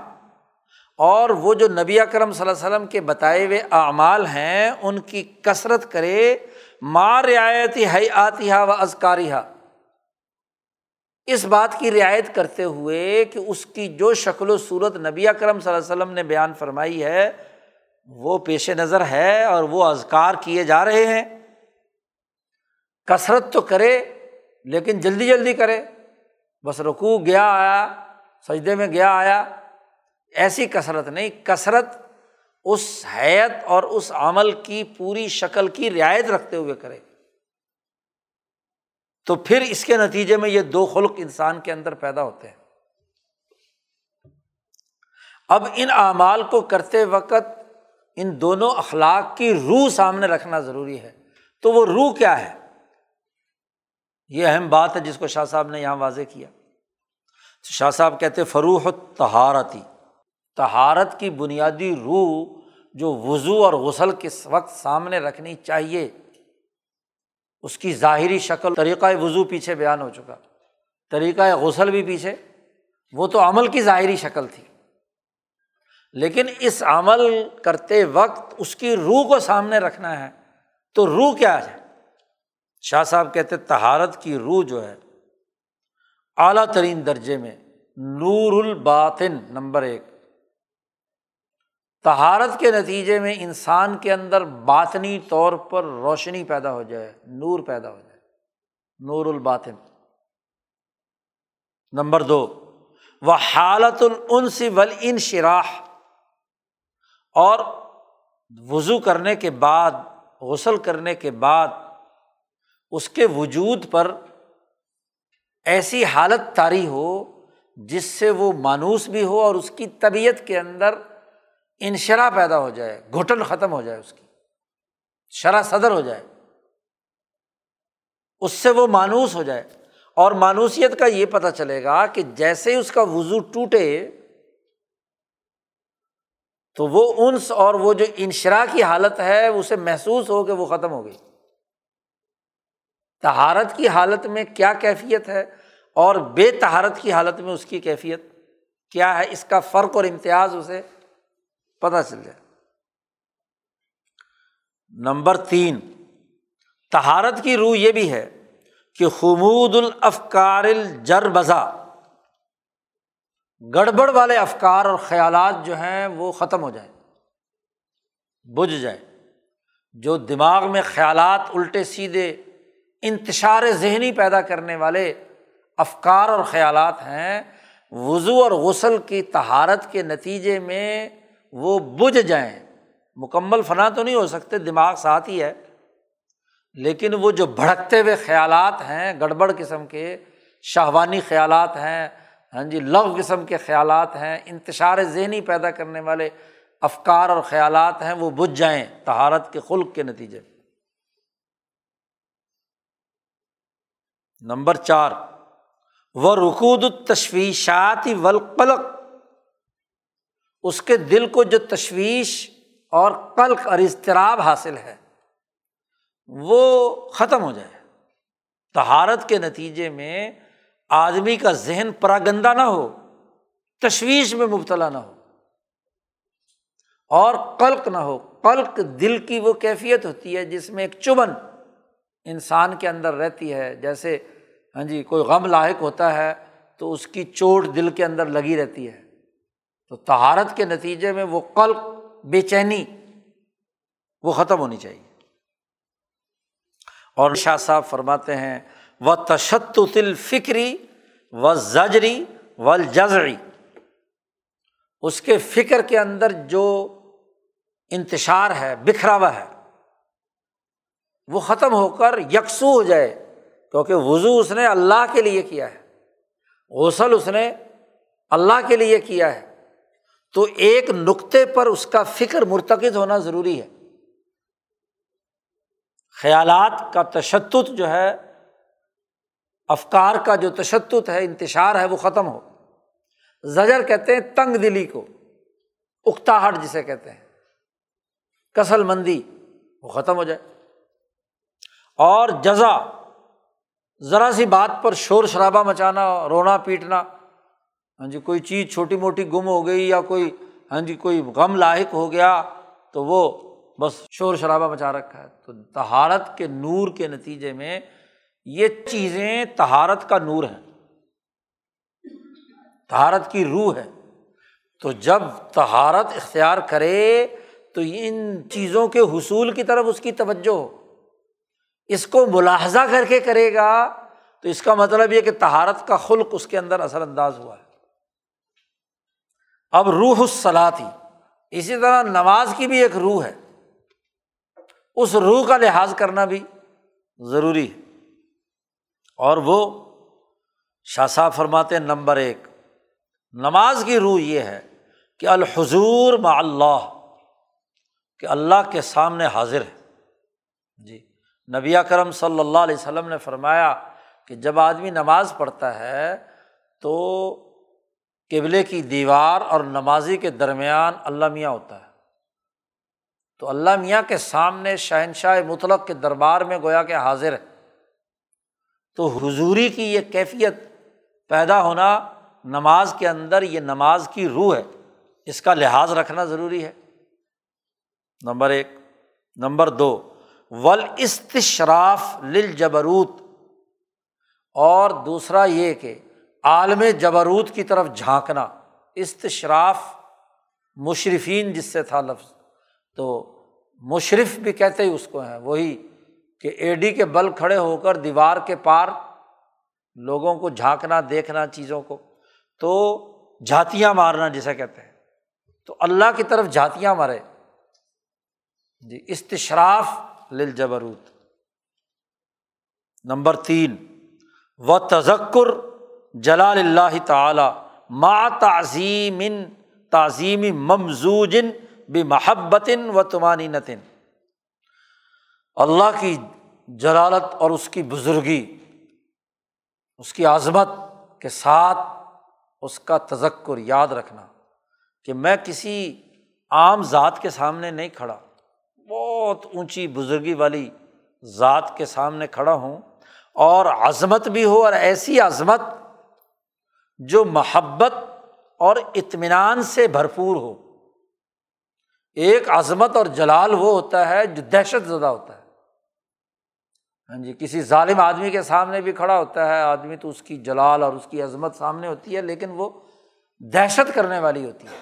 A: اور وہ جو نبی اکرم صلی اللہ علیہ وسلم کے بتائے ہوئے اعمال ہیں، ان کی کثرت کرے ماں رعایتی حیاتیہ و ازکاریہ اس بات کی رعایت کرتے ہوئے کہ اس کی جو شکل و صورت نبی اکرم صلی اللہ علیہ وسلم نے بیان فرمائی ہے وہ پیش نظر ہے اور وہ ازکار کیے جا رہے ہیں۔ کثرت تو کرے لیکن جلدی جلدی کرے۔ بس رکو گیا آیا، سجدے میں گیا آیا۔ ایسی کثرت نہیں، کثرت اس حیت اور اس عمل کی پوری شکل کی رعایت رکھتے ہوئے کرے۔ تو پھر اس کے نتیجے میں یہ دو خلق انسان کے اندر پیدا ہوتے ہیں۔ اب ان اعمال کو کرتے وقت ان دونوں اخلاق کی روح سامنے رکھنا ضروری ہے۔ تو وہ روح کیا ہے؟ یہ اہم بات ہے جس کو شاہ صاحب نے یہاں واضح کیا۔ شاہ صاحب کہتے فروح تہارتی تہارت کی بنیادی روح جو وضو اور غسل کے وقت سامنے رکھنی چاہیے، اس کی ظاہری شکل طریقۂ وضو پیچھے بیان ہو چکا۔ طریقۂ غسل بھی پیچھے، وہ تو عمل کی ظاہری شکل تھی۔ لیکن اس عمل کرتے وقت اس کی روح کو سامنے رکھنا ہے، تو روح کیا ہے؟ شاہ صاحب کہتے تہارت کی روح جو ہے، اعلیٰ ترین درجے میں نور الباطن نمبر ایک۔ تہارت کے نتیجے میں انسان کے اندر باطنی طور پر روشنی پیدا ہو جائے، نور پیدا ہو جائے۔ نور الباطن۔ نمبر دو وہ حالت العنس ول ان اور وضو کرنے کے بعد، غسل کرنے کے بعد اس کے وجود پر ایسی حالت طاری ہو جس سے وہ مانوس بھی ہو اور اس کی طبیعت کے اندر انشرا پیدا ہو جائے، گھٹن ختم ہو جائے اس کی شرح صدر ہو جائے۔ اس سے وہ مانوس ہو جائے۔ اور مانوسیت کا یہ پتہ چلے گا کہ جیسے اس کا وضو ٹوٹے تو وہ انس اور وہ جو انشرا کی حالت ہے، اسے محسوس ہو کہ وہ ختم ہو گئی۔ تہارت کی حالت میں کیا کیفیت ہے اور بے تہارت کی حالت میں اس کی کیفیت کیا ہے؟ اس کا فرق اور امتیاز اسے پتہ چل جائے۔ نمبر تین تہارت کی روح یہ بھی ہے کہ خمود الافکار الجر بزا گڑبڑ والے افکار اور خیالات جو ہیں وہ ختم ہو جائیں، بجھ جائے جو دماغ میں خیالات الٹے سیدھے، انتشار ذہنی پیدا کرنے والے افکار اور خیالات ہیں، وضو اور غسل کی تہارت کے نتیجے میں وہ بجھ جائیں۔ مکمل فنا تو نہیں ہو سکتے، دماغ ساتھ ہی ہے۔ لیکن وہ جو بھڑکتے ہوئے خیالات ہیں، گڑبڑ قسم کے شاہوانی خیالات ہیں ہاں جی لغ قسم کے خیالات ہیں، انتشار ذہنی پیدا کرنے والے افکار اور خیالات ہیں، وہ بجھ جائیں تہارت کے خلق کے نتیجے نمبر چار وہ رقود التشویشات ولقلق اس کے دل کو جو تشویش اور قلق اور اضطراب حاصل ہے، وہ ختم ہو جائے۔ تہارت کے نتیجے میں آدمی کا ذہن پراگندہ نہ ہو، تشویش میں مبتلا نہ ہو، اور قلق نہ ہو۔ قلق دل کی وہ کیفیت ہوتی ہے جس میں ایک چبن انسان کے اندر رہتی ہے۔ جیسے ہاں جی کوئی غم لاحق ہوتا ہے تو اس کی چوٹ دل کے اندر لگی رہتی ہے۔ تو تہارت کے نتیجے میں وہ قلق، بے چینی، وہ ختم ہونی چاہیے۔ اور شاہ صاحب فرماتے ہیں و تشت فکری و زجری و جزری اس کے فکر کے اندر جو انتشار ہے، بکھرا ہوا ہے، وہ ختم ہو کر یکسو ہو جائے، کیونکہ وضو اس نے اللہ کے لیے کیا ہے، غسل اس نے اللہ کے لیے کیا ہے۔ تو ایک نقطے پر اس کا فکر مرتکز ہونا ضروری ہے۔ خیالات کا تشدد جو ہے افکار کا جو تشدد ہے، انتشار ہے، وہ ختم ہو۔ زجر کہتے ہیں تنگ دلی کو، اکتاہٹ جسے کہتے ہیں۔ کسل مندی، وہ ختم ہو جائے۔ اور جزا، ذرا سی بات پر شور شرابہ مچانا، رونا پیٹنا۔ ہاں جی کوئی چیز چھوٹی موٹی گم ہو گئی یا کوئی ہاں جی کوئی غم لاحق ہو گیا، تو وہ بس شور شرابہ مچا رکھا ہے۔ تو تہارت کے نور کے نتیجے میں یہ چیزیں تہارت کا نور ہے تہارت کی روح ہے۔ تو جب تہارت اختیار کرے تو ان چیزوں کے حصول کی طرف اس کی توجہ۔ ہو اس کو ملاحظہ کر کے کرے گا تو اس کا مطلب یہ کہ تہارت کا خلق اس کے اندر اثر انداز ہوا ہے۔ اب روح الصلاح تھی اسی طرح نماز کی بھی ایک روح ہے۔ اس روح کا لحاظ کرنا بھی ضروری ہے۔ اور وہ شاہ صاحب فرماتے ہیں، نمبر ایک، نماز کی روح یہ ہے کہ الحضور مع اللہ، کہ اللہ کے سامنے حاضر ہے۔ جی نبی کرم صلی اللہ علیہ وسلم نے فرمایا کہ جب آدمی نماز پڑھتا ہے تو قبلے کی دیوار اور نمازی کے درمیان اللہ میاں ہوتا ہے۔ تو اللہ میاں کے سامنے شہنشاہ مطلق کے دربار میں گویا کہ حاضر ہے۔ تو حضوری کی یہ کیفیت پیدا ہونا نماز کے اندر یہ نماز کی روح ہے۔ اس کا لحاظ رکھنا ضروری ہے۔ نمبر ایک۔ نمبر دو۔ ول استشراف لل جبروت اور دوسرا یہ کہ عالم جبروت کی طرف جھانکنا۔ استشراف مشرفین جس سے تھا لفظ۔ تو مشرف بھی کہتے ہی اس کو ہیں۔ وہی کہ اے ڈی کے بل کھڑے ہو کر دیوار کے پار لوگوں کو جھانکنا، دیکھنا چیزوں کو، تو جھاتیاں مارنا جسے کہتے ہیں۔ تو اللہ کی طرف جھاتیاں مارے جی استشراف لل جبروت نمبر تین و تذکر جلال اللہ تعالی ما تعظیم تعظیم ممزوجن بے محبتن و تمانی نتن اللہ کی جلالت اور اس کی بزرگی، اس کی عظمت کے ساتھ اس کا تذکر یاد رکھنا کہ میں کسی عام ذات کے سامنے نہیں کھڑا۔ بہت اونچی بزرگی والی ذات کے سامنے کھڑا ہوں اور عظمت بھی ہو اور ایسی عظمت جو محبت اور اطمینان سے بھرپور ہو۔ ایک عظمت اور جلال وہ ہوتا ہے جو دہشت زدہ ہوتا ہے۔ ہاں جی کسی ظالم آدمی کے سامنے بھی کھڑا ہوتا ہے، آدمی تو اس کی جلال اور اس کی عظمت سامنے ہوتی ہے، لیکن وہ دہشت کرنے والی ہوتی ہے۔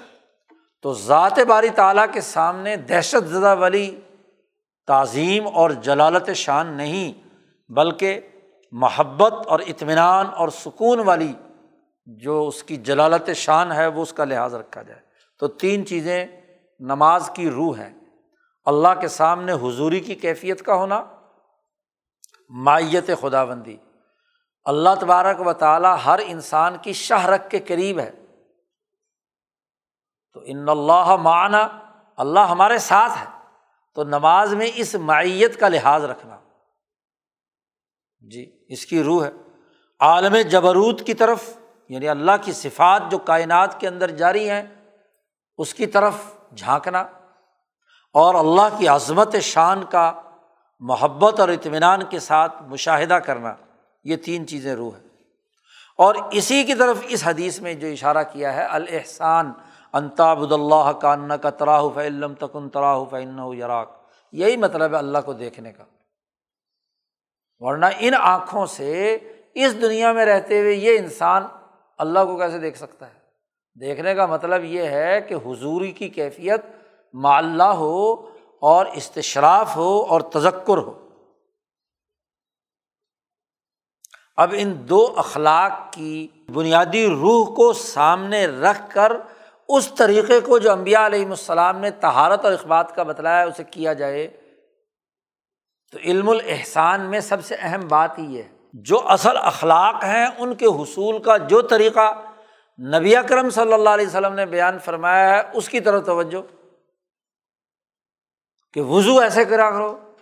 A: تو ذات باری تعالیٰ کے سامنے دہشت زدہ والی تعظیم اور جلالت شان نہیں، بلکہ محبت اور اطمینان اور سکون والی جو اس کی جلالت شان ہے، وہ اس کا لحاظ رکھا جائے۔ تو تین چیزیں نماز کی روح ہے اللہ کے سامنے حضوری کی کیفیت کا ہونا مائیت خدا بندی اللہ تبارک و تعالیٰ ہر انسان کی شاہ رکھ کے قریب ہے۔ تو ان اللہ معنی اللہ ہمارے ساتھ ہے۔ تو نماز میں اس معیت کا لحاظ رکھنا۔ جی اس کی روح ہے۔ عالم جبروت کی طرف یعنی اللہ کی صفات جو کائنات کے اندر جاری ہیں، اس کی طرف جھانکنا۔ اور اللہ کی عظمت شان کا محبت اور اطمینان کے ساتھ مشاہدہ کرنا، یہ تین چیزیں روح ہے اور اسی کی طرف اس حدیث میں جو اشارہ کیا ہے الحسان انتابد اللہ کا ان کا تراہ فعلم تکن تراہ فن یراک۔ یہی مطلب ہے اللہ کو دیکھنے کا۔ ورنہ ان آنکھوں سے اس دنیا میں رہتے ہوئے یہ انسان اللہ کو کیسے دیکھ سکتا ہے؟ دیکھنے کا مطلب یہ ہے کہ حضوری کی کیفیت معلّہ ہو اور استشراف ہو اور تذکر ہو۔ اب ان دو اخلاق کی بنیادی روح کو سامنے رکھ کر اس طریقے کو جو امبیا علیہم السلام نے تہارت اور اخبات کا بتلایا اسے کیا جائے۔ تو علم الحسان میں سب سے اہم بات ہی ہے، جو اصل اخلاق ہیں ان کے حصول کا جو طریقہ نبی اکرم صلی اللہ علیہ وسلم نے بیان فرمایا ہے، اس کی طرف توجہ۔ کہ وضو ایسے کرا کرو،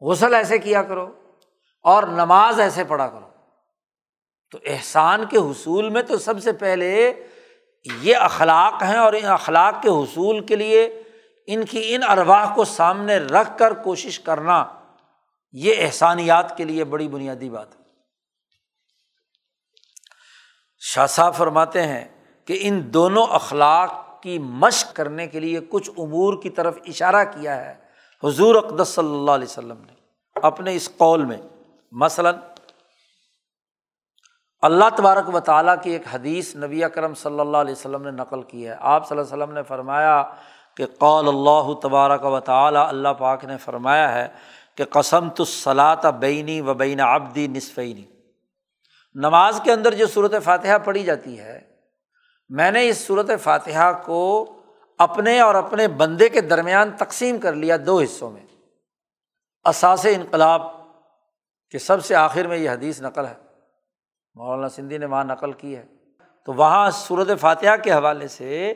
A: غسل ایسے کیا کرو اور نماز ایسے پڑھا کرو۔ تو احسان کے حصول میں تو سب سے پہلے یہ اخلاق ہیں اور ان اخلاق کے حصول کے لیے ان کی ان ارواح کو سامنے رکھ کر کوشش کرنا یہ احسانیات کے لیے بڑی بنیادی بات ہے۔ شاہ صاحب فرماتے ہیں کہ ان دونوں اخلاق کی مشق کرنے کے لیے کچھ امور کی طرف اشارہ کیا ہے۔ حضور اقدس صلی اللہ علیہ وسلم نے اپنے اس قول میں مثلاً اللہ تبارک و تعالیٰ کی ایک حدیث نبی اکرم صلی اللہ علیہ وسلم نے نقل کی ہے۔ آپ صلی اللہ علیہ وسلم نے فرمایا کہ قول اللہ تبارک و تعالیٰ، اللہ پاک نے فرمایا ہے کہ قسم تو صلاح بینی و بین آبدی نصفینی نماز کے اندر جو صورت فاتحہ پڑھی جاتی ہے میں نے اس صورت فاتحہ کو اپنے اور اپنے بندے کے درمیان تقسیم کر لیا دو حصوں میں۔ اثاث انقلاب کہ سب سے آخر میں یہ حدیث نقل ہے۔ مولانا سندھی نے وہاں نقل کی ہے۔ تو وہاں صورت فاتحہ کے حوالے سے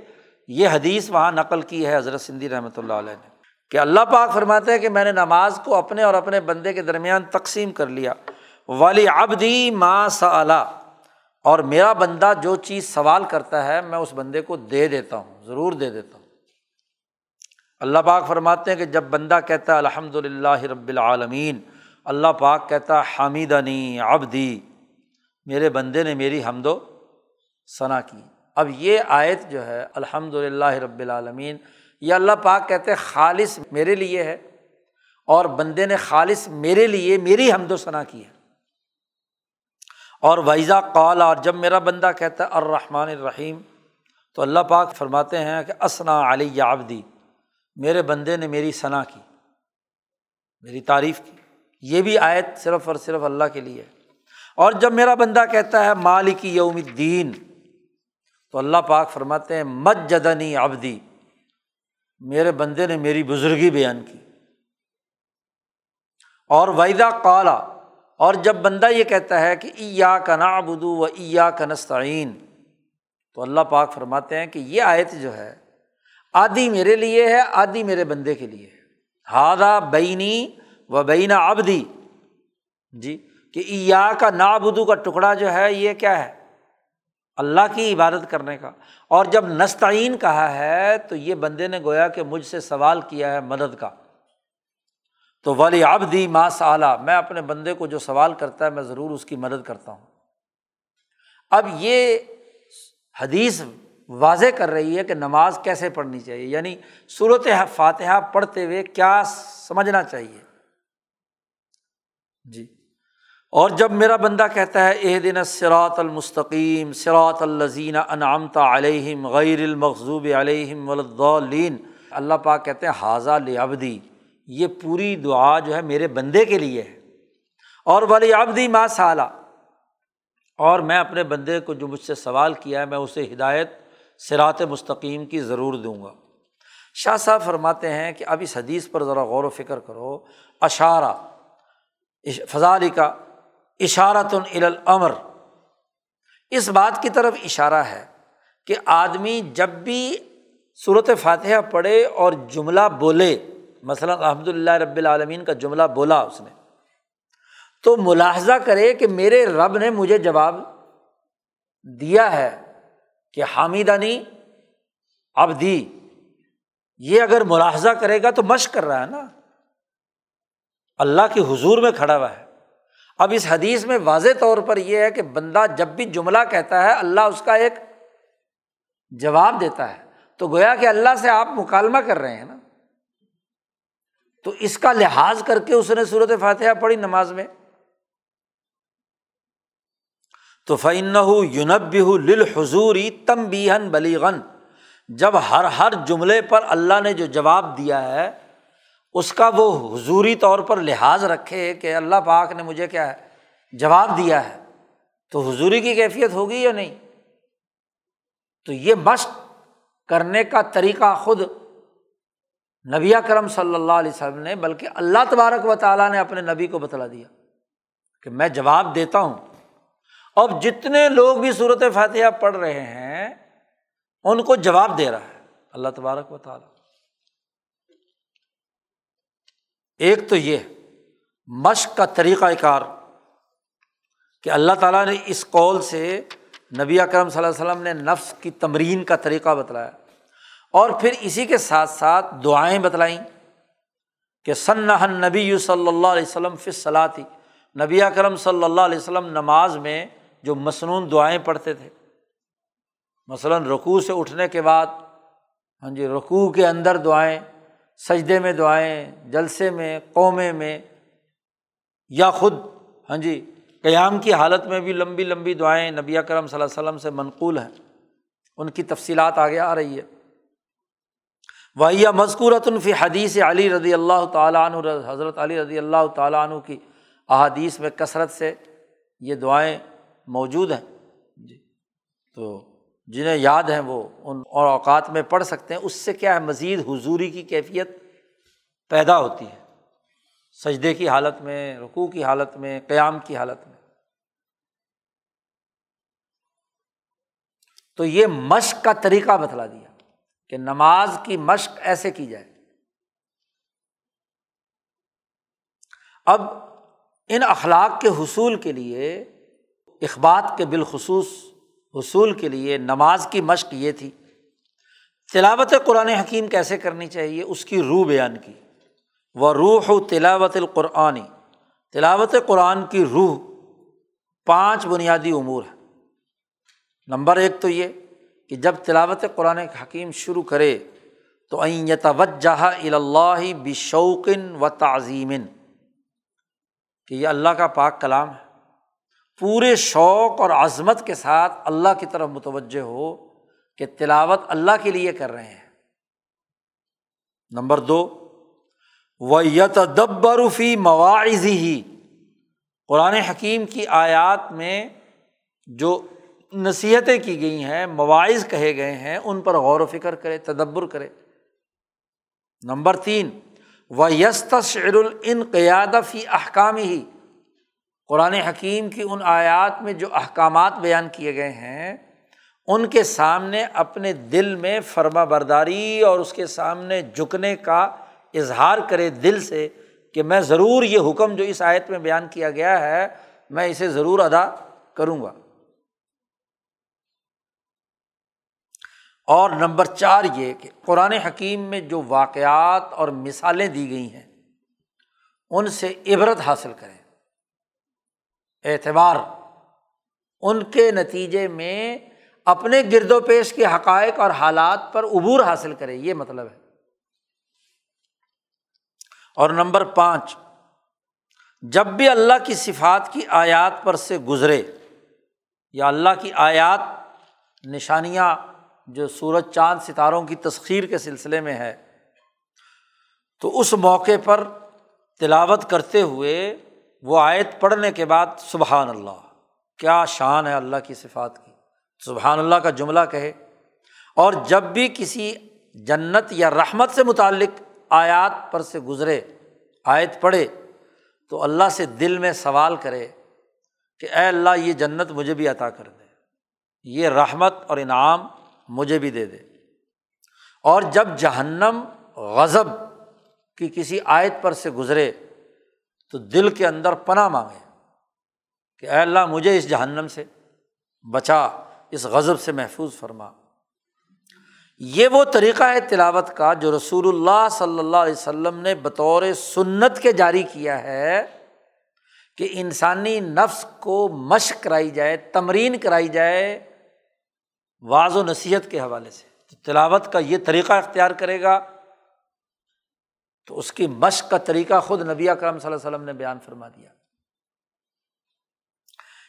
A: یہ حدیث وہاں نقل کی ہے حضرت سندھی رحمۃ اللہ علیہ نے۔ کہ اللہ پاک فرماتے ہیں کہ میں نے نماز کو اپنے اور اپنے بندے کے درمیان تقسیم کر لیا۔ والی ابدی ماں سلا اور میرا بندہ جو چیز سوال کرتا ہے میں اس بندے کو دے دیتا ہوں، ضرور دے دیتا ہوں۔ اللہ پاک فرماتے ہیں کہ جب بندہ کہتا ہے الحمد للہ رب العالمین، اللہ پاک کہتا ہے حامد عنی ابدی میرے بندے نے میری حمد و ثنا کی۔ اب یہ آیت جو ہے الحمد للہ رب العالمین، یہ اللہ پاک کہتے خالص میرے لیے ہے اور بندے نے خالص میرے لیے میری حمد و ثنا کی ہے۔ اور ویزا قال، اور جب میرا بندہ کہتا ہے، الرحمٰن الرحیم، تو اللہ پاک فرماتے ہیں کہ اسنا علی آبدی میرے بندے نے میری ثنا کی، میری تعریف کی۔ یہ بھی آیت صرف اور صرف اللہ کے لیے۔ اور جب میرا بندہ کہتا ہے، مالک یوم الدین، تو اللہ پاک فرماتے ہیں مت جدنی ابدی میرے بندے نے میری بزرگی بیان کی۔ اور ویدا کالا اور جب بندہ یہ کہتا ہے کہ ایا کا نا بدو و ایا کا نستعین، تو اللہ پاک فرماتے ہیں کہ یہ آیت جو ہے آدھی میرے لیے ہے، آدھی میرے بندے کے لیے ہے۔ ہادہ بینی و بینا ابدی جی کہ ایا کا نابدو کا ٹکڑا جو ہے، یہ کیا ہے؟ اللہ کی عبادت کرنے کا۔ اور جب نستعین کہا ہے، تو یہ بندے نے گویا کہ مجھ سے سوال کیا ہے مدد کا۔ تو ولی آبدی ماں سالہ میں اپنے بندے کو جو سوال کرتا ہے میں ضرور اس کی مدد کرتا ہوں۔ اب یہ حدیث واضح کر رہی ہے کہ نماز کیسے پڑھنی چاہیے یعنی صورت فاتحہ پڑھتے ہوئے کیا سمجھنا چاہیے؟ جی۔ اور جب میرا بندہ کہتا ہے اح دن سراۃ المستقیم سراۃ الزین انعامتا علیہم غیر المغضوب علیہم ولدین اللہ پاک کہتے ہیں حاضہ لبدی یہ پوری دعا جو ہے میرے بندے کے لیے ہے۔ اور ولی آبدی ماں سالہ اور میں اپنے بندے کو جو مجھ سے سوال کیا ہے، میں اسے ہدایت سرات مستقیم کی ضرور دوں گا۔ شاہ صاحب فرماتے ہیں کہ اب اس حدیث پر ذرا غور و فکر کرو۔ اشارہ فضالی کا اشارت العمر اس بات کی طرف اشارہ ہے کہ آدمی جب بھی صورت فاتحہ پڑھے اور جملہ بولے مثلاً الحمد للہ رب العالمین کا جملہ بولا اس نے۔ تو ملاحظہ کرے کہ میرے رب نے مجھے جواب دیا ہے کہ حامدانی اب دی یہ اگر ملاحظہ کرے گا تو مشق کر رہا ہے نا۔ اللہ کے حضور میں کھڑا ہوا ہے۔ اب اس حدیث میں واضح طور پر یہ ہے کہ بندہ جب بھی جملہ کہتا ہے اللہ اس کا ایک جواب دیتا ہے۔ تو گویا کہ اللہ سے آپ مکالمہ کر رہے ہیں نا۔ تو اس کا لحاظ کر کے اس نے صورت فاتحہ پڑھی نماز میں؟ تو فعن یونب لل حضوری تم بیہن بلیغن جب ہر ہر جملے پر اللہ نے جو جواب دیا ہے، اس کا وہ حضوری طور پر لحاظ رکھے کہ اللہ پاک نے مجھے کیا ہے، جواب دیا ہے۔ تو حضوری کی کیفیت ہوگی یا نہیں؟ تو یہ مشق کرنے کا طریقہ خود نبی کرم صلی اللہ علیہ وسلم نے، بلکہ اللہ تبارک و تعالیٰ نے اپنے نبی کو بتلا دیا کہ میں جواب دیتا ہوں۔ اب جتنے لوگ بھی صورت فاتحہ پڑھ رہے ہیں، ان کو جواب دے رہا ہے اللہ تبارک و تعالیٰ۔ ایک تو یہ، مشق کا طریقہ کار کہ اللہ تعالیٰ نے اس قول سے نبی اکرم صلی اللہ علیہ وسلم نے نفس کی تمرین کا طریقہ بتلایا۔ اور پھر اسی کے ساتھ ساتھ دعائیں بتلائیں کہ ثنحن نبی یو صلی اللہ علیہ وسلم فصلا تھی نبی اکرم صلی اللہ علیہ وسلم نماز میں جو مصنون دعائیں پڑھتے تھے۔ مثلاً رقوع سے اٹھنے کے بعد ہاں جی رقوع کے اندر دعائیں، سجدے میں دعائیں، جلسے میں، قومے میں، یا خود ہاں جی قیام کی حالت میں بھی لمبی لمبی دعائیں نبی کرم صلی اللہ علیہ وسلم سے منقول ہیں۔ ان کی تفصیلات آگے آ رہی ہے۔ وحیہ مذکورت الفی حدیث علی رضی اللہ تعالیٰ عنہ، حضرت علی رضی اللہ تعالیٰ عنہ کی احادیث میں کثرت سے یہ دعائیں موجود ہیں۔ جی تو جنہیں یاد ہیں وہ ان اور اوقات میں پڑھ سکتے ہیں۔ اس سے کیا ہے؟ مزید حضوری کی کیفیت پیدا ہوتی ہے۔ سجدے کی حالت میں رقوع کی حالت میں، قیام کی حالت میں۔ تو یہ مشق کا طریقہ بتلا دیا۔ کہ نماز کی مشق ایسے کی جائے۔ اب ان اخلاق کے حصول کے لیے، اخبات کے بالخصوص حصول کے لیے نماز کی مشق یہ تھی۔ تلاوت قرآن حکیم کیسے کرنی چاہیے؟ اس کی روح بیان کی۔ وہ روح و تلاوت القرآنی تلاوت قرآن کی روح پانچ بنیادی امور ہے نمبر ایک تو یہ کہ جب تلاوت قرآن حکیم شروع کرے تو این توجہ اللہ بشوقن و تعظیمن، کہ یہ اللہ کا پاک کلام ہے۔ پورے شوق اور عظمت کے ساتھ اللہ کی طرف متوجہ ہو کہ تلاوت اللہ کے لیے کر رہے ہیں۔ نمبر دو و یتدبرفی مواعظی ہی قرآن حکیم کی آیات میں جو نصیحتیں کی گئی ہیں، مواعظ کہے گئے ہیں، ان پر غور و فکر کرے، تدبر کرے۔ نمبر تین و یست شعر العنقیاد فی احکام ہی قرآن حکیم کی ان آیات میں جو احکامات بیان کیے گئے ہیں، ان کے سامنے اپنے دل میں فرما برداری اور اس کے سامنے جھکنے کا اظہار کرے دل سے کہ میں ضرور یہ حکم جو اس آیت میں بیان کیا گیا ہے، میں اسے ضرور ادا کروں گا۔ اور نمبر چار یہ کہ قرآن حکیم میں جو واقعات اور مثالیں دی گئی ہیں، ان سے عبرت حاصل کریں۔ اعتبار، ان کے نتیجے میں اپنے گرد و پیش کے حقائق اور حالات پر عبور حاصل کرے یہ مطلب ہے۔ اور نمبر پانچ، جب بھی اللہ کی صفات کی آیات پر سے گزرے یا اللہ کی آیات، نشانیاں جو سورج چاند ستاروں کی تسخیر کے سلسلے میں ہے، تو اس موقع پر تلاوت کرتے ہوئے وہ آیت پڑھنے کے بعد سبحان اللہ، کیا شان ہے اللہ کی صفات کی۔ سبحان اللہ کا جملہ کہے۔ اور جب بھی کسی جنت یا رحمت سے متعلق آیات پر سے گزرے، آیت پڑھے، تو اللہ سے دل میں سوال کرے کہ اے اللہ، یہ جنت مجھے بھی عطا کر دے۔ یہ رحمت اور انعام مجھے بھی دے دے۔ اور جب جہنم غضب کی کسی آیت پر سے گزرے تو دل کے اندر پناہ مانگے کہ اے اللہ مجھے اس جہنم سے بچا، اس غضب سے محفوظ فرما۔ یہ وہ طریقہ ہے تلاوت کا جو رسول اللہ صلی اللہ علیہ وسلم نے بطور سنت کے جاری کیا ہے کہ انسانی نفس کو مشق کرائی جائے، تمرین کرائی جائے واض و نصیحت کے حوالے سے۔ تو تلاوت کا یہ طریقہ اختیار کرے گا، تو اس کی مشق کا طریقہ خود نبی کرم صلی اللہ علیہ وسلم نے بیان فرما دیا۔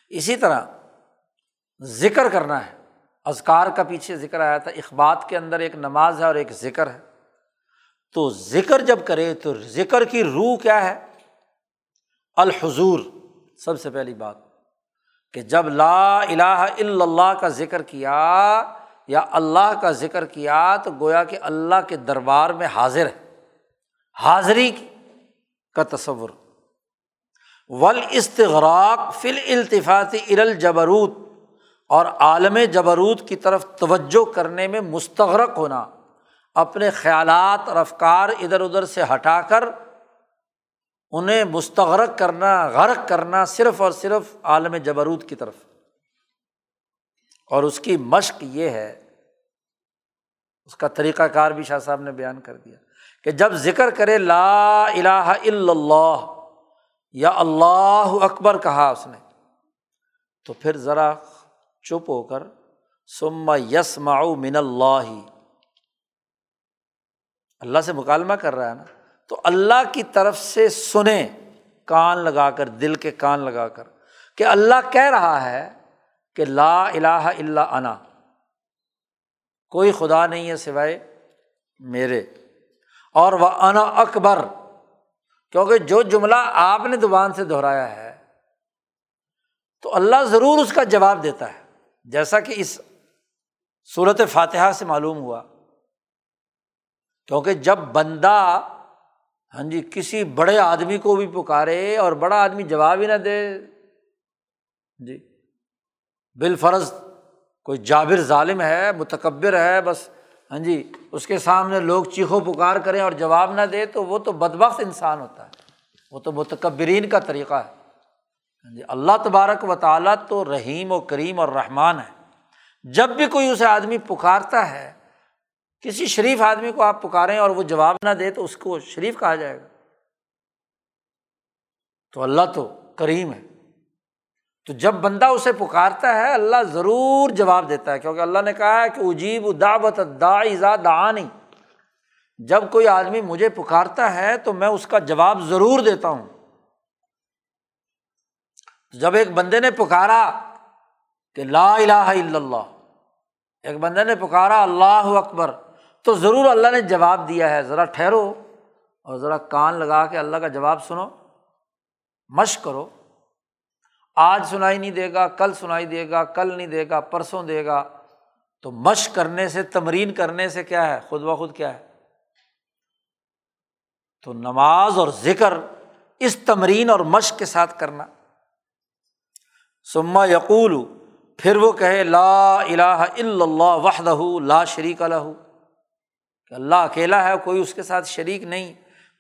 A: اسی طرح ذکر کرنا ہے۔ ازکار کا پیچھے ذکر آیا تھا، اخبات کے اندر ایک نماز ہے اور ایک ذکر ہے۔ تو ذکر جب کرے تو ذکر کی روح کیا ہے؟ الحضور۔ سب سے پہلی بات۔ کہ جب لا الہ الا اللہ کا ذکر کیا یا اللہ کا ذکر کیا تو گویا کہ اللہ کے دربار میں حاضر ہے، حاضری کا تصور۔ ول استغراق فل التفاطی ارل جبروت اور عالم جبروت کی طرف توجہ کرنے میں مستغرق ہونا، اپنے خیالات اور افکار ادھر ادھر سے ہٹا کر انہیں مستغرق کرنا، غرق کرنا صرف اور صرف عالم جبروت کی طرف۔ اور اس کی مشق یہ ہے، اس کا طریقہ کار بھی شاہ صاحب نے بیان کر دیا کہ جب ذکر کرے لا الہ الا اللہ یا اللہ اکبر کہا اس نے، تو پھر ذرا چپ ہو کر سما یس من اللہ۔ اللہ سے مکالمہ کر رہا ہے نا۔ تو اللہ کی طرف سے سنیں، کان لگا کر، دل کے کان لگا کر۔ کہ اللہ کہہ رہا ہے کہ لا الہ الا انا۔ کوئی خدا نہیں ہے سوائے میرے۔ اور وہ انا اکبر۔ کیونکہ جو جملہ آپ نے زبان سے دہرایا ہے، تو اللہ ضرور اس کا جواب دیتا ہے۔ جیسا کہ اس صورت فاتحہ سے معلوم ہوا۔ کیونکہ جب بندہ ہاں جی کسی بڑے آدمی کو بھی پکارے اور بڑا آدمی جواب ہی نہ دے۔ جی بالفرض کوئی جابر ظالم ہے، متکبر ہے، بس ہاں جی اس کے سامنے لوگ چیخو پکار کریں اور جواب نہ دے تو وہ تو بدبخت انسان ہوتا ہے۔ وہ تو متکبرین کا طریقہ ہے۔ ہاں جی اللہ تبارک و تعالیٰ تو رحیم و کریم اور رحمان ہے۔ جب بھی کوئی اسے آدمی پکارتا ہے کسی شریف آدمی کو آپ پکاریں اور وہ جواب نہ دے تو اس کو شریف کہا جائے گا۔ تو اللہ تو کریم ہے۔ تو جب بندہ اسے پکارتا ہے، اللہ ضرور جواب دیتا ہے، کیونکہ اللہ نے کہا ہے کہ اجیب دعوت دا دعانی۔ جب کوئی آدمی مجھے پکارتا ہے تو میں اس کا جواب ضرور دیتا ہوں۔ جب ایک بندے نے پکارا کہ لا الہ الا اللہ، ایک بندے نے پکارا اللہ اکبر تو ضرور اللہ نے جواب دیا ہے۔ ذرا ٹھہرو اور ذرا کان لگا کے اللہ کا جواب سنو۔ مشق کرو۔ آج سنائی نہیں دے گا، کل سنائی دے گا، کل نہیں دے گا، پرسوں دے گا۔ تو مشق کرنے سے، تمرین کرنے سے کیا ہے؟ خود بخود کیا ہے؟ تو نماز اور ذکر، اس تمرین اور مشق کے ساتھ کرنا۔ سما یقول، پھر وہ کہے، لا الہ الا اللہ وحدہ لا شریک الح کہ اللہ اکیلا ہے، کوئی اس کے ساتھ شریک نہیں۔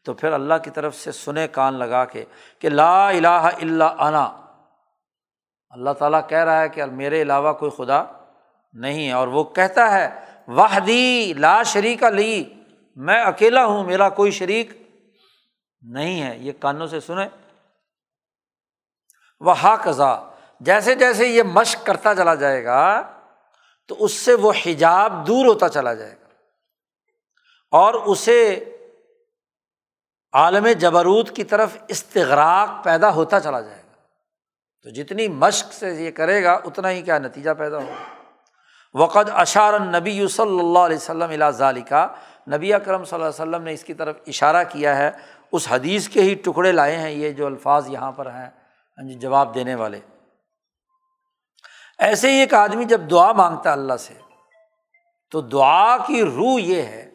A: تو پھر اللہ کی طرف سے سنے کان لگا کے کہ لا الہ الا انا۔ اللہ تعالیٰ کہہ رہا ہے کہ میرے علاوہ کوئی خدا نہیں ہے اور وہ کہتا ہے، وحدی لا شریک لی، میں اکیلا ہوں، میرا کوئی شریک نہیں ہے۔ یہ کانوں سے سنے وہ ہا قزا جیسے جیسے یہ مشق کرتا چلا جائے گا، تو اس سے وہ حجاب دور ہوتا چلا جائے گا۔ اور اسے عالم جبروت کی طرف استغراق پیدا ہوتا چلا جائے گا۔ تو جتنی مشق سے یہ کرے گا، اتنا ہی کیا نتیجہ پیدا ہوگا۔ وقت اشار نبی صلی اللہ علیہ وسلم ذالکا نبی اکرم صلی اللہ علیہ وسلم نے اس کی طرف اشارہ کیا ہے۔ اس حدیث کے ہی ٹکڑے لائے ہیں یہ جو الفاظ یہاں پر ہیں جی جواب دینے والے۔ ایسے ہی ایک آدمی جب دعا مانگتا اللہ سے، تو دعا کی روح یہ ہے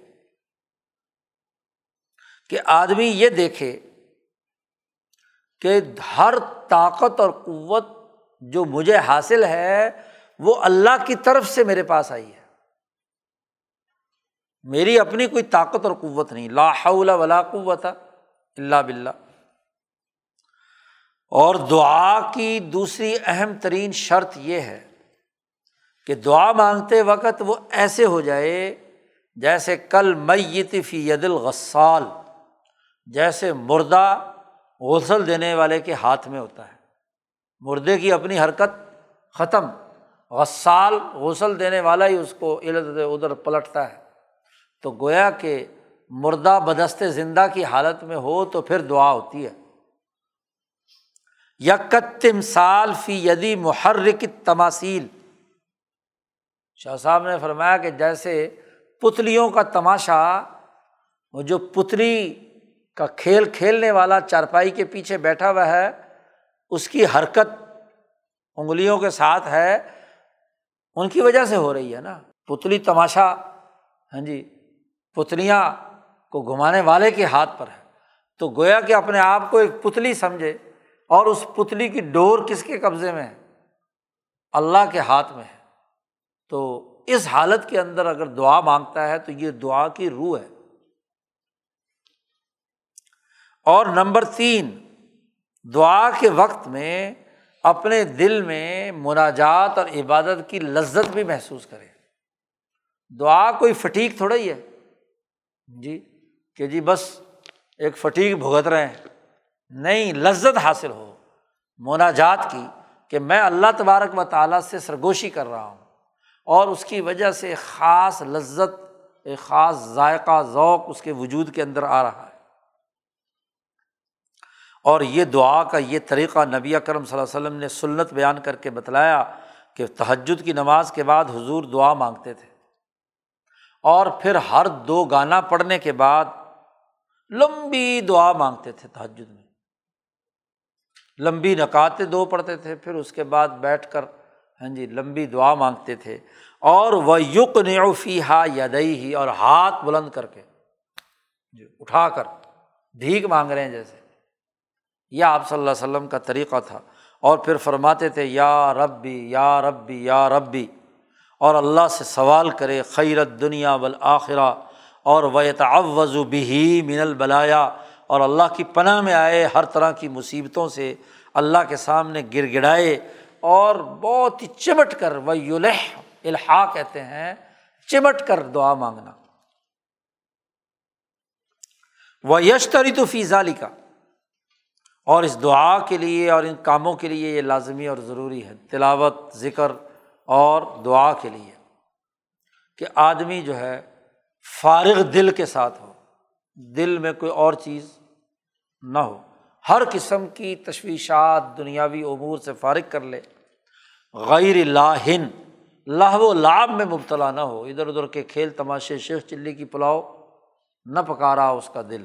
A: کہ آدمی یہ دیکھے کہ ہر طاقت اور قوت جو مجھے حاصل ہے، وہ اللہ کی طرف سے میرے پاس آئی ہے۔ میری اپنی کوئی طاقت اور قوت نہیں۔ لا حول ولا قوت اللہ بلّہ اور دعا کی دوسری اہم ترین شرط یہ ہے کہ دعا مانگتے وقت وہ ایسے ہو جائے جیسے کل میت فی ید الغسال۔ جیسے مردہ غسل دینے والے کے ہاتھ میں ہوتا ہے۔ مردے کی اپنی حرکت ختم، غسال، غسل دینے والا ہی اس کو ادھر ادھر پلٹتا ہے۔ تو گویا کہ مردہ بدست زندہ کی حالت میں ہو تو پھر دعا ہوتی ہے۔ یکتم سال فی یدی محرک تماثیل شاہ صاحب نے فرمایا کہ جیسے پتلیوں کا تماشا، وہ جو پتلی کا کھیل کھیلنے والا چارپائی کے پیچھے بیٹھا ہوا ہے، اس کی حرکت انگلیوں کے ساتھ ہے، ان کی وجہ سے ہو رہی ہے نا۔ پتلی تماشا ہاں جی پتلیاں کو گھمانے والے کے ہاتھ پر ہے۔ تو گویا کہ اپنے آپ کو ایک پتلی سمجھے، اور اس پتلی کی ڈور کس کے قبضے میں ہے؟ اللہ کے ہاتھ میں ہے۔ تو اس حالت کے اندر اگر دعا مانگتا ہے تو یہ دعا کی روح ہے۔ اور نمبر تین، دعا کے وقت میں اپنے دل میں مناجات اور عبادت کی لذت بھی محسوس کرے دعا کوئی فٹیک تھوڑا ہی ہے۔ جی کہ جی بس ایک فٹیک بھگت رہے ہیں۔ نہیں، لذت حاصل ہو۔ مناجات کی کہ میں اللہ تبارک و تعالیٰ سے سرگوشی کر رہا ہوں۔ اور اس کی وجہ سے ایک خاص لذت، ایک خاص ذائقہ، ذوق اس کے وجود کے اندر آ رہا ہے۔ اور یہ دعا کا یہ طریقہ نبی کرم صلی اللہ علیہ وسلم نے سنت بیان کر کے بتلایا کہ تہجد کی نماز کے بعد حضور دعا مانگتے تھے۔ اور پھر ہر دو گانا پڑھنے کے بعد لمبی دعا مانگتے تھے تہجد میں۔ لمبی نکاتیں دو پڑھتے تھے، پھر اس کے بعد بیٹھ کر ہاں جی لمبی دعا مانگتے تھے۔ اور وہ یق نیوفی ہا یدئی ہی اور ہاتھ بلند کر کے جی اٹھا کر بھیک مانگ رہے ہیں جیسے۔ یہ آپ صلی اللہ علیہ وسلم کا طریقہ تھا اور پھر فرماتے تھے، یا ربی یا ربی یا ربی۔ اور اللہ سے سوال کرے خیرت دنیا بالآخرہ اور وض بھی من البلایا۔ اور اللہ کی پناہ میں آئے ہر طرح کی مصیبتوں سے، اللہ کے سامنے گر گڑائے اور بہت ہی چمٹ کر وہ یلح الحا کہتے ہیں، چمٹ کر دعا مانگنا۔ وہ یشتری تو فیضا کا اور اس دعا کے لیے اور ان کاموں کے لیے یہ لازمی اور ضروری ہے۔ تلاوت، ذکر اور دعا کے لیے کہ آدمی جو ہے فارغ دل کے ساتھ ہو۔ دل میں کوئی اور چیز نہ ہو۔ ہر قسم کی تشویشات دنیاوی امور سے فارغ کر لے۔ غیر لاہن لاہ و لاب میں مبتلا نہ ہو۔ ادھر ادھر کے کھیل، تماشے، شیخ چلی کی پلاؤ، نہ پکا رہا اس کا دل۔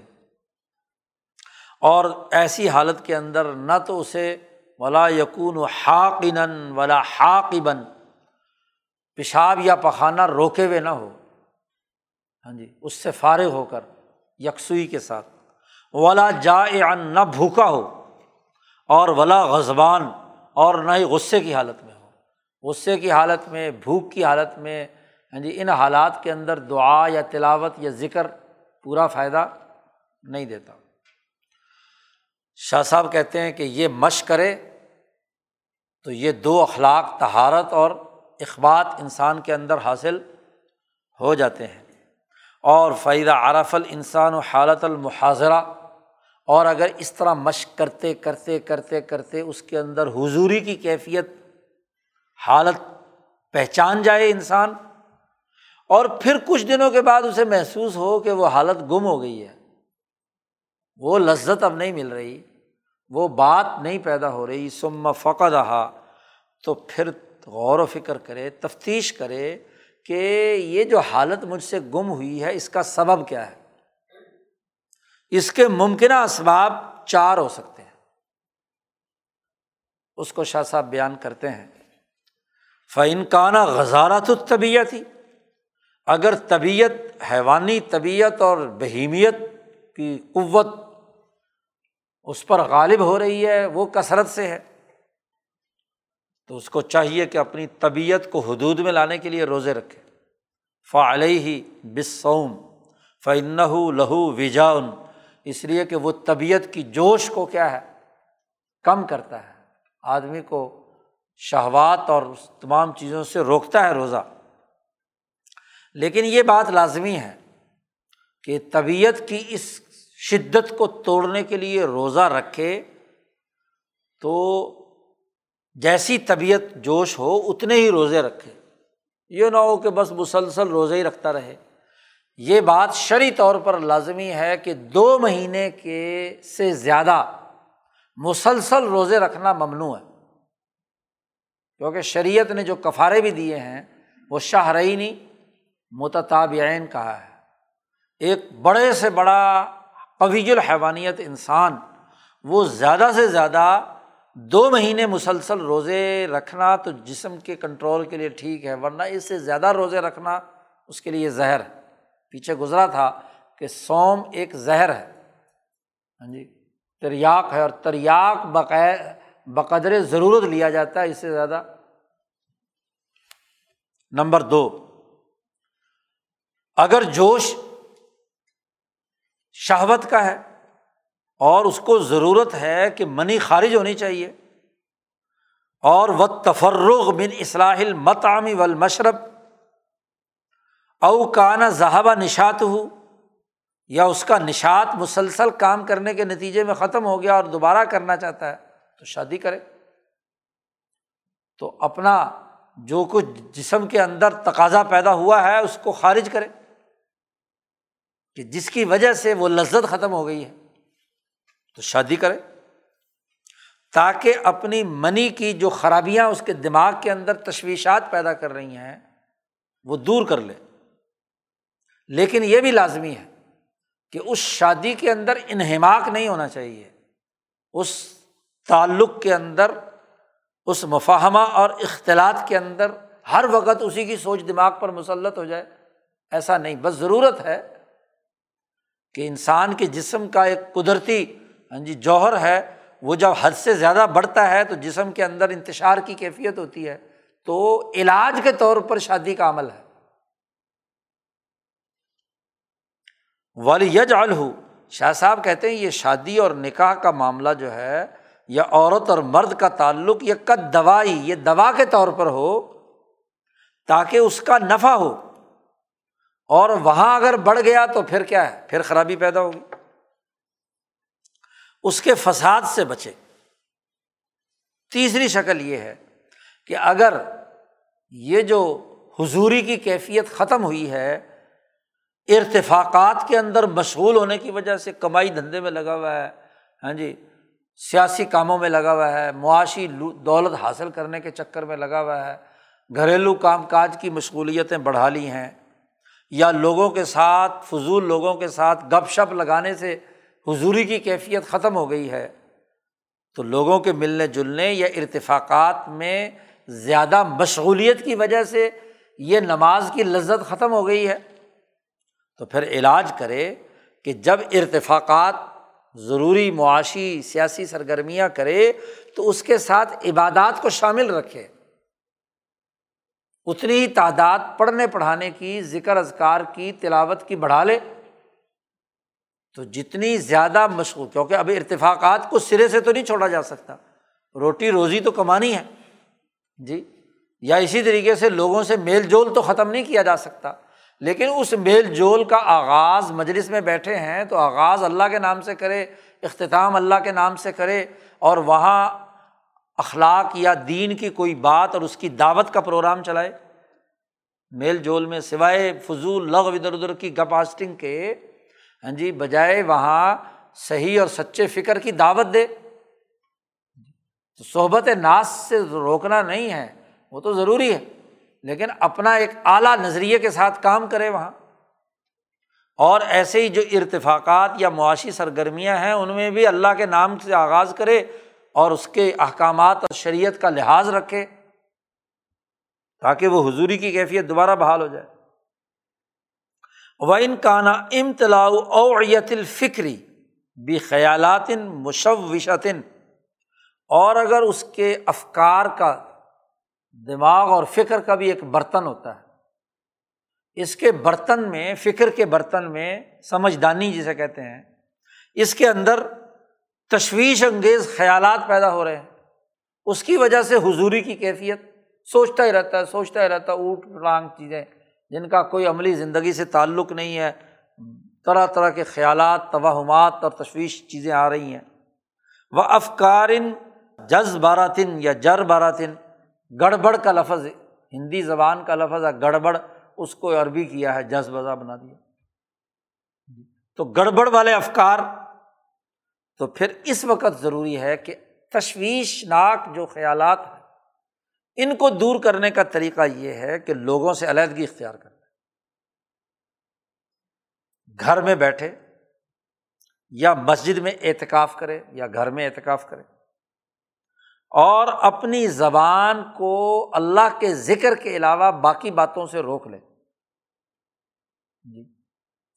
A: اور ایسی حالت کے اندر نہ تو اسے ولا یقون و حاقن ولا حاقبن پیشاب یا پخانہ روکے ہوئے نہ ہو۔ ہاں جی اس سے فارغ ہو کر، یکسوئی کے ساتھ۔ ولا جا نہ بھوکا ہو، اور ولا غزبان اور نہ ہی غصے کی حالت میں ہو۔ غصے کی حالت میں، بھوک کی حالت میں ہاں جی ان حالات کے اندر دعا یا تلاوت یا ذکر پورا فائدہ نہیں دیتا۔ شاہ صاحب کہتے ہیں کہ یہ مشق کرے تو یہ دو اخلاق تہارت اور اخبات انسان کے اندر حاصل ہو جاتے ہیں۔ اور فائدہ عرف الانسان و حالت المحاظرہ اور اگر اس طرح مشق کرتے کرتے کرتے کرتے اس کے اندر حضوری کی کیفیت، حالت پہچان جائے انسان اور پھر کچھ دنوں کے بعد اسے محسوس ہو کہ وہ حالت گم ہو گئی ہے۔ وہ لذت اب نہیں مل رہی، وہ بات نہیں پیدا ہو رہی سم فقہ رہا تو پھر غور و فکر کرے، تفتیش کرے کہ یہ جو حالت مجھ سے گم ہوئی ہے، اس کا سبب کیا ہے؟ اس کے ممکنہ اسباب چار ہو سکتے ہیں۔ اس کو شاہ صاحب بیان کرتے ہیں۔ فعن غزارہ تو طبیعت ہی اگر طبیعت، حیوانی طبیعت اور بہیمیت کی قوت اس پر غالب ہو رہی ہے، وہ کثرت سے ہے۔ تو اس کو چاہیے کہ اپنی طبیعت کو حدود میں لانے کے لیے روزے رکھے۔ فعلیہ ہی بسوم فن لہو وجاؤن۔ اس لیے کہ وہ طبیعت کی جوش کو کیا ہے؟ کم کرتا ہے۔ آدمی کو شہوات اور تمام چیزوں سے روکتا ہے روزہ۔ لیکن یہ بات لازمی ہے کہ طبیعت کی اس شدت کو توڑنے کے لیے روزہ رکھے تو جیسی طبیعت جوش ہو اتنے ہی روزے رکھے۔ یہ نہ ہو کہ بس مسلسل روزے ہی رکھتا رہے۔ یہ بات شرعی طور پر لازمی ہے کہ دو مہینے کے سے زیادہ مسلسل روزے رکھنا ممنوع ہے۔ کیونکہ شریعت نے جو کفارے بھی دیے ہیں، وہ شاہرئینی متطابعین کہا ہے۔ ایک بڑے سے بڑا قوی الحیوانیت انسان، وہ زیادہ سے زیادہ دو مہینے مسلسل روزے رکھنا تو جسم کے کنٹرول کے لیے ٹھیک ہے، ورنہ اس سے زیادہ روزے رکھنا اس کے لیے زہر ہے۔ پیچھے گزرا تھا کہ سوم ایک زہر ہے۔ ہاں جی تریاق ہے اور تریاق بقیر بقدر ضرورت لیا جاتا ہے اس سے زیادہ۔ نمبر دو، اگر جوش شہوت کا ہے اور اس کو ضرورت ہے کہ منی خارج ہونی چاہیے۔ اور وہ تفرغ بن اصلاح المتعمی و المشرب او کانا ذہبہ نشات ہو یا اس کا نشات مسلسل کام کرنے کے نتیجے میں ختم ہو گیا اور دوبارہ کرنا چاہتا ہے، تو شادی کرے۔ تو اپنا جو کچھ جسم کے اندر تقاضا پیدا ہوا ہے، اس کو خارج کرے۔ کہ جس کی وجہ سے وہ لذت ختم ہو گئی ہے، تو شادی کرے تاکہ اپنی منی کی جو خرابیاں اس کے دماغ کے اندر تشویشات پیدا کر رہی ہیں، وہ دور کر لے لیکن یہ بھی لازمی ہے کہ اس شادی کے اندر انہماک نہیں ہونا چاہیے۔ اس تعلق کے اندر، اس مفاہمہ اور اختلاط کے اندر ہر وقت اسی کی سوچ دماغ پر مسلط ہو جائے، ایسا نہیں۔ بس ضرورت ہے کہ انسان کے جسم کا ایک قدرتی ہاں جی جوہر ہے، وہ جب حد سے زیادہ بڑھتا ہے تو جسم کے اندر انتشار کی کیفیت ہوتی ہے، تو علاج کے طور پر شادی کا عمل ہے۔ والی الح شاہ صاحب کہتے ہیں، یہ شادی اور نکاح کا معاملہ جو ہے، یا عورت اور مرد کا تعلق، یہ قد دوائی، یہ دوا کے طور پر ہو، تاکہ اس کا نفع ہو۔ اور وہاں اگر بڑھ گیا تو پھر کیا ہے؟ پھر خرابی پیدا ہوگی۔ اس کے فساد سے بچے۔ تیسری شکل یہ ہے کہ اگر یہ جو حضوری کی کیفیت ختم ہوئی ہے، ارتفاقات کے اندر مشغول ہونے کی وجہ سے کمائی دھندے میں لگا ہوا ہے ہاں جی سیاسی کاموں میں لگا ہوا ہے، معاشی دولت حاصل کرنے کے چکر میں لگا ہوا ہے، گھریلو کام کاج کی مشغولیتیں بڑھا لی ہیں۔ یا لوگوں کے ساتھ، فضول لوگوں کے ساتھ گپ شپ لگانے سے حضوری کی کیفیت ختم ہو گئی ہے۔ تو لوگوں کے ملنے جلنے یا ارتفاقات میں زیادہ مشغولیت کی وجہ سے یہ نماز کی لذت ختم ہو گئی ہے۔ تو پھر علاج کرے کہ جب ارتفاقات ضروری معاشی، سیاسی سرگرمیاں کرے تو اس کے ساتھ عبادات کو شامل رکھے۔ اتنی ہی تعداد پڑھنے پڑھانے کی، ذکر اذکار کی، تلاوت کی بڑھا لے۔ تو جتنی زیادہ مشغول، کیونکہ اب ارتفاقات کو سرے سے تو نہیں چھوڑا جا سکتا۔ روٹی روزی تو کمانی ہے۔ جی یا اسی طریقے سے لوگوں سے میل جول تو ختم نہیں کیا جا سکتا۔ لیکن اس میل جول کا آغاز مجلس میں بیٹھے ہیں تو آغاز اللہ کے نام سے کرے، اختتام اللہ کے نام سے کرے اور وہاں اخلاق یا دین کی کوئی بات اور اس کی دعوت کا پروگرام چلائے۔ میل جول میں سوائے فضول لغ ادھر ادھر کی گپاسٹنگ کے ہاں جی بجائے وہاں صحیح اور سچے فکر کی دعوت دے۔ تو صحبت ناس سے روکنا نہیں ہے، وہ تو ضروری ہے، لیکن اپنا ایک اعلیٰ نظریے کے ساتھ کام کرے وہاں۔ اور ایسے ہی جو ارتفاقات یا معاشی سرگرمیاں ہیں، ان میں بھی اللہ کے نام سے آغاز کرے۔ اور اس کے احکامات اور شریعت کا لحاظ رکھے تاکہ وہ حضوری کی کیفیت دوبارہ بحال ہو جائے۔ و ان کانا امتلاع اویت الفکری بھی خیالات مشوشتن، اور اگر اس کے افکار کا دماغ اور فکر کا بھی ایک برتن ہوتا ہے، اس کے برتن میں، فکر کے برتن میں سمجھدانی جسے کہتے ہیں، اس کے اندر تشویش انگیز خیالات پیدا ہو رہے ہیں۔ اس کی وجہ سے حضوری کی کیفیت سوچتا ہی رہتا ہے، سوچتا ہی رہتا ہے اوٹ رانگ چیزیں جن کا کوئی عملی زندگی سے تعلق نہیں ہے۔ طرح طرح کے خیالات، توہمات اور تشویش چیزیں آ رہی ہیں۔ وہ افکارن جز باراتن یا جر باراتن گڑبڑ کا لفظ، ہندی زبان کا لفظ ہے، گڑبڑ، اس کو عربی کیا ہے جز بزا بنا دیا۔ تو گڑبڑ والے افکار تو پھر اس وقت ضروری ہے کہ تشویشناک جو خیالات ہیں، ان کو دور کرنے کا طریقہ یہ ہے کہ لوگوں سے علیحدگی اختیار کرنا۔ گھر میں بیٹھے یا مسجد میں اعتکاف کرے یا گھر میں اعتکاف کرے، اور اپنی زبان کو اللہ کے ذکر کے علاوہ باقی باتوں سے روک لے۔ جی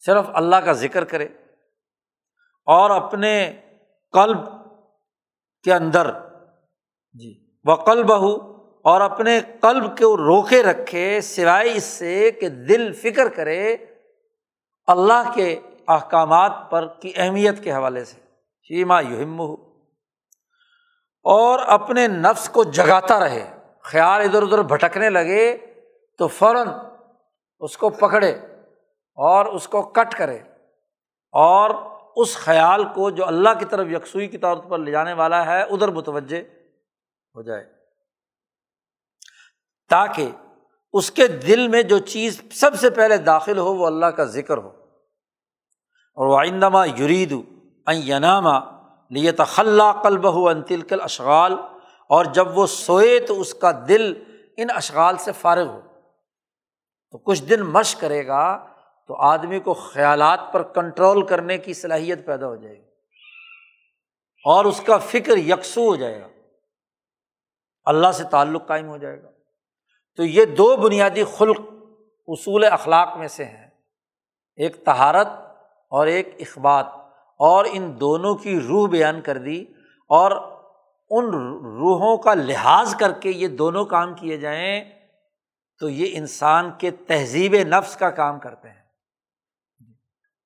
A: صرف اللہ کا ذکر کرے اور اپنے قلب کے اندر۔ جی۔ وہ قلب ہو اور اپنے قلب کو روکے رکھے سوائے اس سے کہ دل فکر کرے اللہ کے احکامات پر کی اہمیت کے حوالے سے۔ شیما یوہم ہو اور اپنے نفس کو جگاتا رہے۔ خیال ادھر ادھر بھٹکنے لگے تو فوراً اس کو پکڑے اور اس کو کٹ کرے۔ اور اس خیال کو جو اللہ کی طرف یکسوئی کے طور پر لے جانے والا ہے، ادھر متوجہ ہو جائے۔ تاکہ اس کے دل میں جو چیز سب سے پہلے داخل ہو، وہ اللہ کا ذکر ہو۔ اور وہ آئندہ یرید ینامہ لیت خلا قلب ہو ان تلکل اشغال اور جب وہ سوئے تو اس کا دل ان اشغال سے فارغ ہو۔ تو کچھ دن مشق کرے گا تو آدمی کو خیالات پر کنٹرول کرنے کی صلاحیت پیدا ہو جائے گی اور اس کا فکر یکسو ہو جائے گا۔ اللہ سے تعلق قائم ہو جائے گا۔ تو یہ دو بنیادی خلق اصول اخلاق میں سے ہیں۔ ایک تہارت اور ایک اخبات۔ اور ان دونوں کی روح بیان کر دی اور ان روحوں کا لحاظ کر کے یہ دونوں کام کیے جائیں تو یہ انسان کے تہذیب نفس کا کام کرتے ہیں۔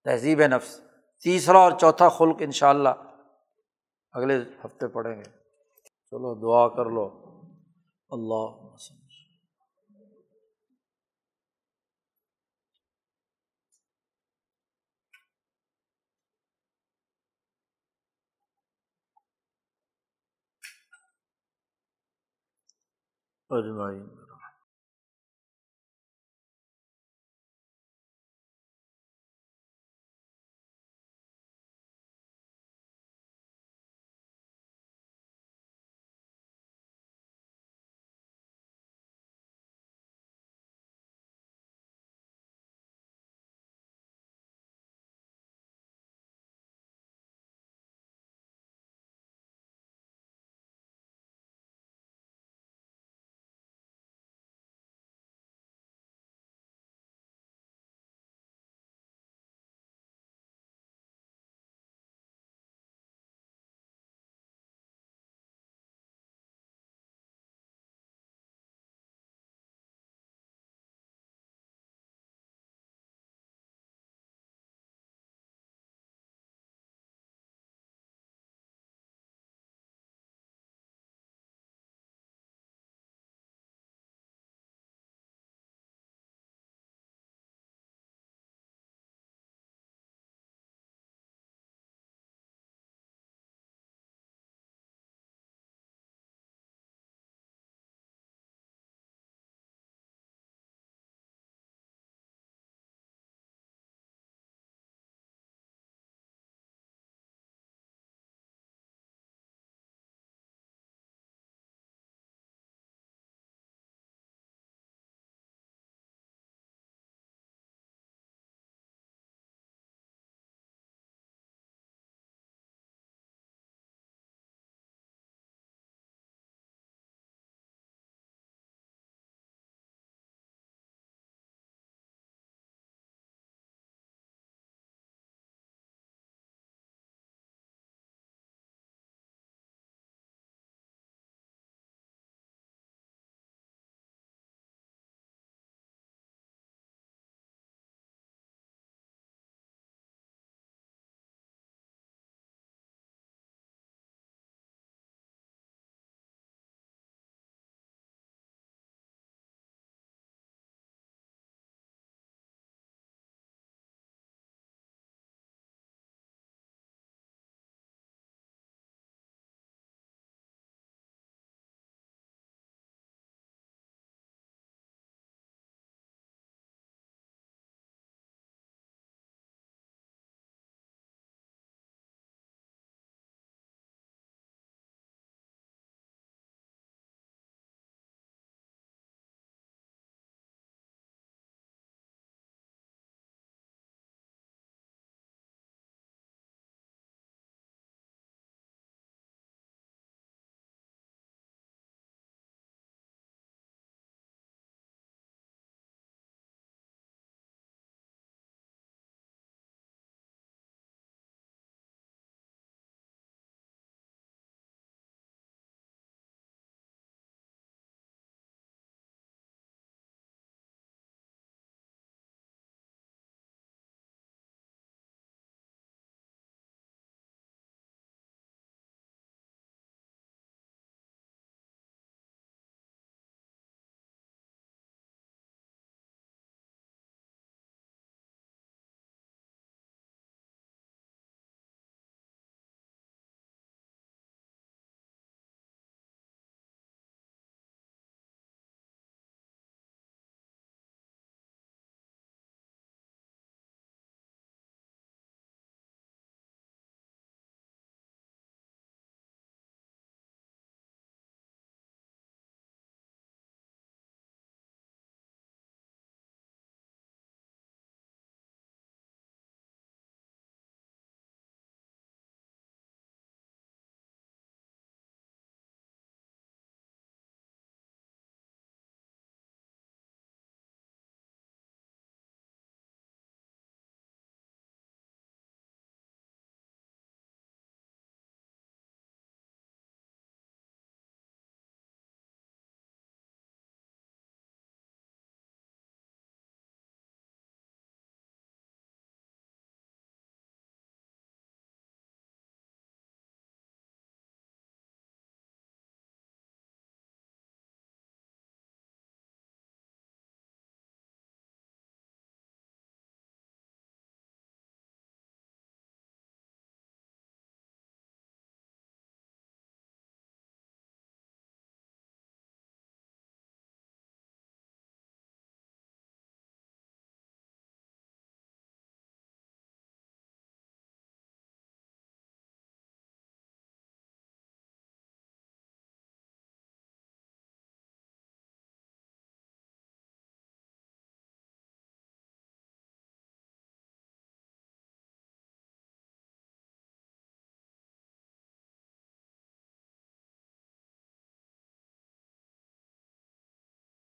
A: تہذیب نفس، تیسرا اور چوتھا خلق ان شاء اللہ اگلے ہفتے پڑھیں گے۔ چلو دعا کر لو۔ اللہ اجمعین۔